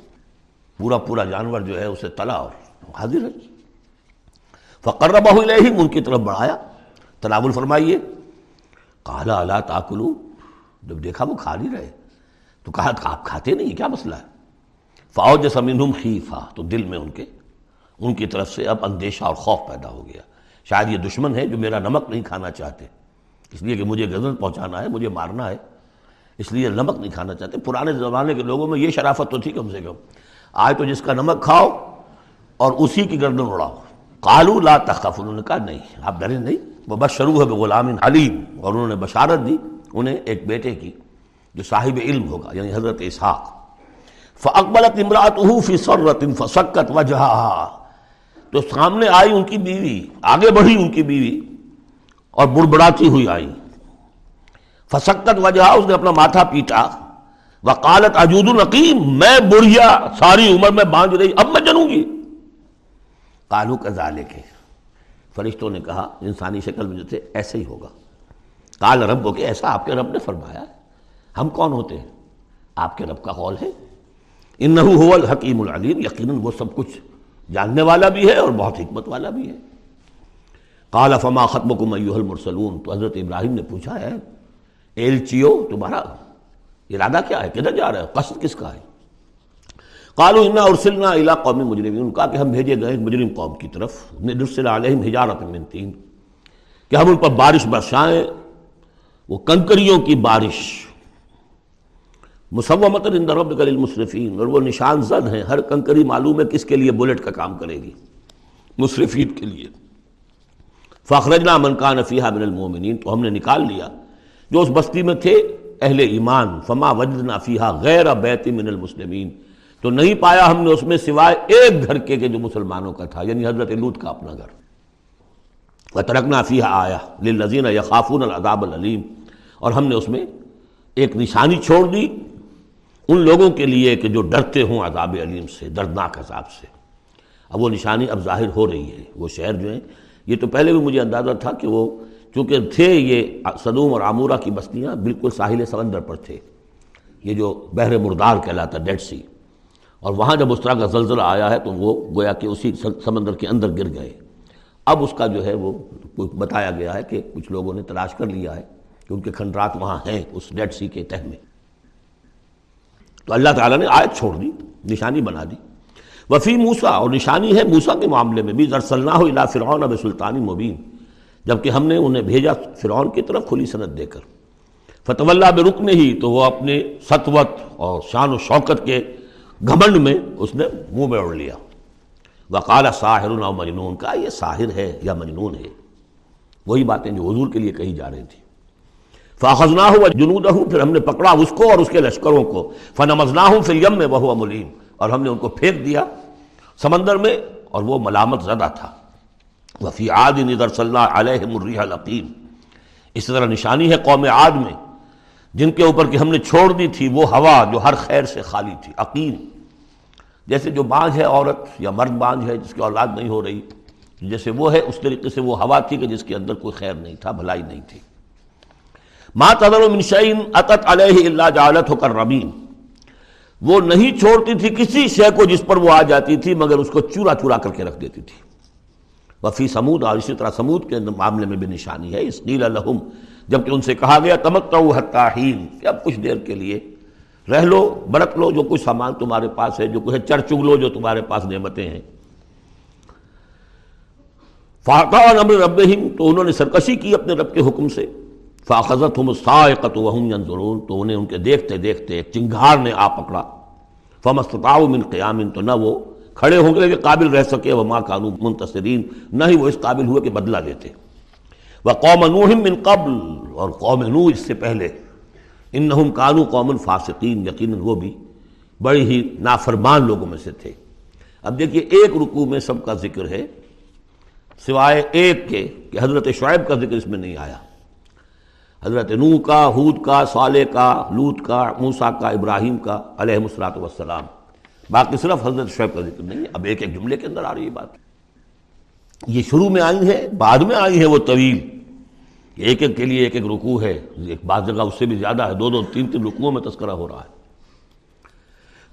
پورا پورا جانور جو ہے اسے تلا اور حاضر ہے۔ فقر بہو ان کی طرف بڑھایا۔ تناول فرمائیے۔ کالا اللہ تاکلو۔ جب دیکھا وہ کھا نہیں رہے۔ تو کہا، آپ کھاتے نہیں، کیا مسئلہ ہے؟ فوج سمین خیفا تو دل میں ان کے۔ ان کی طرف سے اب اندیشہ اور خوف پیدا ہو گیا۔ شاید یہ دشمن ہے جو میرا نمک نہیں کھانا چاہتے۔ اس لیے کہ مجھے غزل پہنچانا ہے، مجھے مارنا ہے۔ اس لیے نمک نہیں کھانا چاہتے۔ پرانے زمانے کے لوگوں میں یہ شرافت تو تھی کم سے کم۔ آج تو جس کا نمک کھاؤ اور اسی کی گردن اڑاؤ۔ کالو لا تخف انہوں نے کہا، نہیں، آپ ڈرے نہیں۔ وہ بس شروع ہے غلام علیم اور انہوں نے بشارت دی، انہیں ایک بیٹے کی، جو صاحب علم ہوگا یعنی حضرت اسحاق۔ فقبلت امراط فی سرت فسکت وجہ تو سامنے آئی ان کی بیوی، آگے بڑھی ان کی بیوی۔ اور بڑبڑاتی ہوئی آئی۔ فسکت وجہ، اس نے اپنا ماتھا پیٹا۔ وقالت اجود القیم میں بڑھیا ساری عمر میں باندھ رہی، اب میں جنوں گی۔ کالو کا کے فرشتوں نے کہا، انسانی شکل میں جو تھے، ایسے ہی ہوگا۔ کال رب ہو کے ایسا آپ کے رب نے فرمایا ہم کون ہوتے ہیں؟ آپ کے رب کا قول ہے۔ انہو الحکیم العلیم، یقیناً وہ سب کچھ جاننے والا بھی ہے اور بہت حکمت والا بھی ہے۔ کال فما ختم کو میوہ المرسلون؟ تو حضرت ابراہیم نے پوچھا ہے ایلچیو، تمہارا ارادہ کیا ہے؟ کدھر جا رہا ہے قصد کس کا ہے؟ کالو انا ارسلنا الا قومی مجرمین۔ کہا کہ ہم بھیجے گئے مجرم قوم کی طرف نرسل علیہم حجارت من تین، کہ ہم ان پر بارش برسائیں۔ وہ کنکریوں کی بارش مسومت عند ربک اور وہ نشان زد ہیں، ہر کنکری معلوم ہے کس کے لیے بلٹ کا کام کرے گی، مصرفین کے لیے۔ فخرجنا من کان فیہا من المومنین تو ہم نے نکال لیا۔ جو اس بستی میں تھے، اہل ایمان، فما وجدنا فیہا غیر بیت من المسلمین تو نہیں پایا ہم نے اس میں سوائے ایک گھر کے جو مسلمانوں کا تھا یعنی حضرت لوت کا اپنا گھر۔ وَتَرَكْنَا فِيهَا آيَةً لِلَّذِينَ يَخَافُونَ الْعَذَابَ الْعَلِيمِ اور ہم نے اس میں ایک نشانی چھوڑ دی ان لوگوں کے لیے کہ جو ڈرتے ہوں عذاب علیم سے، دردناک عذاب سے۔ اب وہ نشانی اب ظاہر ہو رہی ہے۔ وہ شہر جو ہیں یہ تو پہلے بھی مجھے اندازہ تھا کہ وہ چونکہ تھے یہ صدوم اور عمورہ کی بستیاں بالکل ساحل سمندر پر تھے۔ یہ جو بحر مردار کہلاتا ڈیڈ سی اور وہاں جب اس طرح کا زلزلہ آیا ہے تو وہ گویا کہ اسی سمندر کے اندر گر گئے۔ اب اس کا جو ہے وہ بتایا گیا ہے کہ کچھ لوگوں نے تلاش کر لیا ہے کہ ان کے کھنڈرات وہاں ہیں اس ڈیڈ سی کے تہ میں۔ تو اللہ تعالیٰ نے آیت چھوڑ دی، نشانی بنا دی۔ وفی موسا اور نشانی ہے موسا کے معاملے میں بھی۔ زرسلنا ہو الا فرعون اب سلطانی مبین۔ جبکہ ہم نے انہیں بھیجا فرعون کی طرف کھلی صنعت دے کر۔ فتح اللہ بے رکنے ہی، تو وہ اپنے سطوت اور شان و شوکت کے گھمنڈ میں اس نے منہ میں اڑ لیا۔ وقال ساحر و مجنون کا یہ ساحر ہے یا مجنون ہے؟ وہی باتیں جو حضور کے لیے کہی جا رہی تھیں۔ فاخذنا ہوں جنود ہوں پھر ہم نے پکڑا اس کو اور اس کے لشکروں کو۔ فنمزنا ہوں پھر یم میں بہو ملیم۔ اور ہم نے ان کو پھینک دیا سمندر میں اور وہ ملامت زدہ تھا۔ وفی عاد ندر صلی اللہ علیہ مرریح العقیم۔ اس طرح نشانی ہے قوم عاد میں، جن کے اوپر کہ ہم نے چھوڑ دی تھی وہ ہوا جو ہر خیر سے خالی تھی، عقیم۔ جیسے جو بانجھ ہے عورت یا مرد بانجھ ہے، جس کی اولاد نہیں ہو رہی، جیسے وہ ہے، اس طریقے سے وہ ہوا تھی کہ جس کے اندر کوئی خیر نہیں تھا، بھلائی نہیں تھی۔ ما تذر من شعین عطت علیہ اللہ جالت ہو کر ربین وہ نہیں چھوڑتی تھی کسی شے کو جس پر وہ آ جاتی تھی، مگر اس کو چورا چورا کر کے رکھ دیتی تھی۔ وفی سمود اور اسی طرح سمود کے معاملے میں بھی نشانی ہے۔ اس نیل الحم جبکہ ان سے کہا گیا تمکتا حتاہین کہ اب کچھ دیر کے لیے رہ لو، برت لو، جو کچھ سامان تمہارے پاس ہے، جو کچھ چر چگ لو، جو تمہارے پاس نعمتیں ہیں۔ فاقہ اور امر رب تو انہوں نے سرکشی کی اپنے رب کے حکم سے۔ فاخذت ہم سائقت وہم ینظرون تو انہیں ان کے دیکھتے دیکھتے ایک چنگھار نے آ پکڑا۔ فمستطاع من قیام تو نہ وہ کھڑے ہوں گے کہ قابل رہ سکے وہ ماں قانون منتصرین نہ ہی وہ اس قابل ہوئے کہ بدلہ دیتے وہ قوم نوح من قبل، اور قوم نو اس سے پہلے۔ ان کانو قوم فاسقین یقیناً وہ بھی بڑی ہی نافرمان لوگوں میں سے تھے۔ اب دیکھیے، ایک رکوع میں سب کا ذکر ہے، سوائے ایک کے، کہ حضرت شعیب کا ذکر اس میں نہیں آیا۔ حضرت نو کا حود کا، صالح کا، لوت کا موسا کا، ابراہیم کا، علیہ مسرات وسلام باقی صرف حضرت شعیب کا ذکر نہیں، اب ایک ایک جملے کے اندر آ رہی ہے بات۔ یہ شروع میں آئی ہے، بعد میں آئی ہے وہ طویل۔ ایک ایک کے لیے ایک ایک رکوع ہے، ایک بعض جگہ اس سے بھی زیادہ ہے، دو دو، تین تین رکوعوں میں تذکرہ ہو رہا ہے۔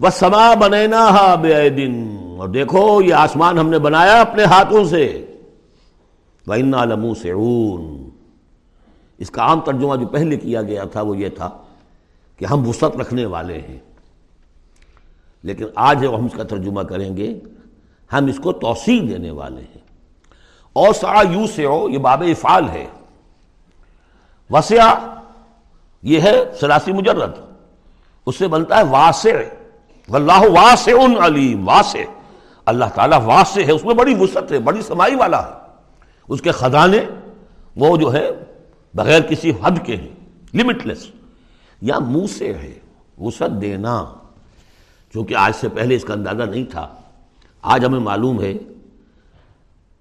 وہ سما بنینا بے دن اور دیکھو، یہ آسمان ہم نے بنایا اپنے ہاتھوں سے۔ لمو سے اس کا عام ترجمہ جو پہلے کیا گیا تھا وہ یہ تھا کہ ہم وسعت رکھنے والے ہیں۔ لیکن آج ہم اس کا ترجمہ کریں گے، ہم اس کو توسیع دینے والے ہیں۔ اور سا یو سے ہو یہ باب افعال ہے۔ وسیع یہ ہے سلاسی مجرد۔ اس سے بنتا ہے واسع۔ واللہ واسع علیم، واسع۔ اللہ تعالیٰ واسع ہے، اس میں بڑی وسعت ہے، بڑی سمائی والا ہے۔ اس کے خزانے، وہ جو ہے بغیر کسی حد کے ہیں لمٹ لیس یا منہ سے ہے، وسعت دینا۔ چونکہ آج سے پہلے اس کا اندازہ نہیں تھا، آج ہمیں معلوم ہے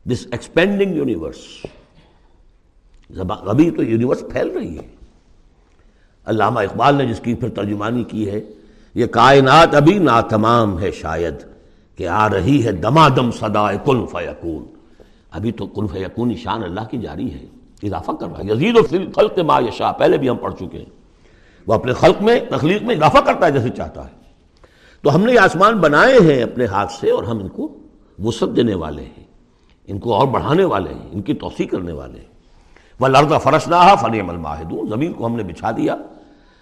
دس ایکسپینڈنگ یونیورس ابھی تو یونیورس پھیل رہی ہے۔ علامہ اقبال نے جس کی پھر ترجمانی کی ہے، یہ کائنات ابھی ناتمام ہے شاید، کہ آ رہی ہے دما دم سدا کن فیکون ابھی تو کن فیکون شان اللہ کی جاری ہے۔ اضافہ کر رہا ہے۔ یزید و خلق ما یشا پہلے بھی ہم پڑھ چکے ہیں۔ وہ اپنے خلق میں، تخلیق میں اضافہ کرتا ہے جیسے چاہتا ہے۔ تو ہم نے یہ آسمان بنائے ہیں اپنے ہاتھ سے اور ہم ان کو وسعت دینے والے ہیں۔ ان کو اور بڑھانے والے ہیں، ان کی توسیع کرنے والے ہیں۔ وہ لرد فرش نہ فن عمل ماہدوں زمین کو ہم نے بچھا دیا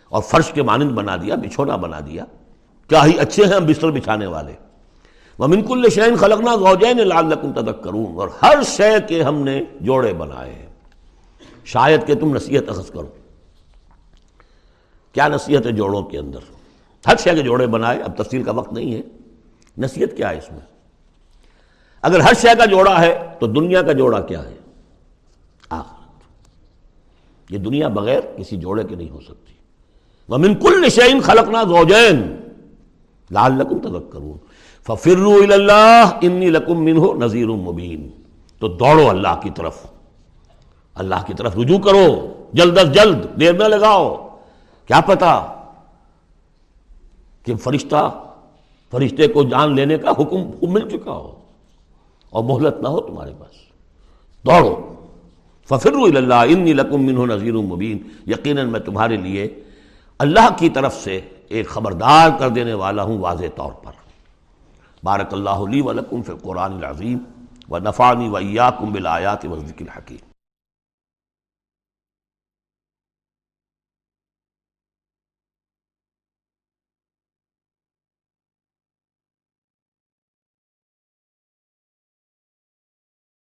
اور فرش کے مانند بنا دیا، بچھونا بنا دیا۔ کیا ہی اچھے ہیں، ہم بستر بچھانے والے۔ وہ منک الشین خلقنا غوجین لال تدک کروں اور ہر شے کے ہم نے جوڑے بنائے ہیں۔ شاید کہ تم نصیحت اخذ کرو۔ کیا نصیحت ہے جوڑوں کے اندر؟ ہر شے کے جوڑے بنائے، اب تفصیل کا وقت نہیں ہے۔ نصیحت کیا ہے اس میں؟ اگر ہر شے کا جوڑا ہے تو دنیا کا جوڑا کیا ہے؟ آخرت۔ یہ دنیا بغیر کسی جوڑے کے نہیں ہو سکتی۔ وہ من کل نشین خلقنا زوجین لال لکم تک کروں ففرو اللہ انی لکم من ہو تو دوڑو اللہ کی طرف۔ اللہ کی طرف رجوع کرو، جلد از جلد، دیر نہ لگاؤ۔ کیا پتا کہ فرشتہ فرشتے کو جان لینے کا حکم مل چکا ہو اور مہلت نہ ہو تمہارے پاس۔ دوڑو۔ ففر اللہ، انی لکم منہ نذیر مبین۔ یقیناً میں تمہارے لیے اللہ کی طرف سے ایک خبردار کر دینے والا ہوں واضح طور پر۔ بارک اللہ علی ولکم فی القرآن العظیم و نفانی و ایاکم بالآیات و ذکر حکیم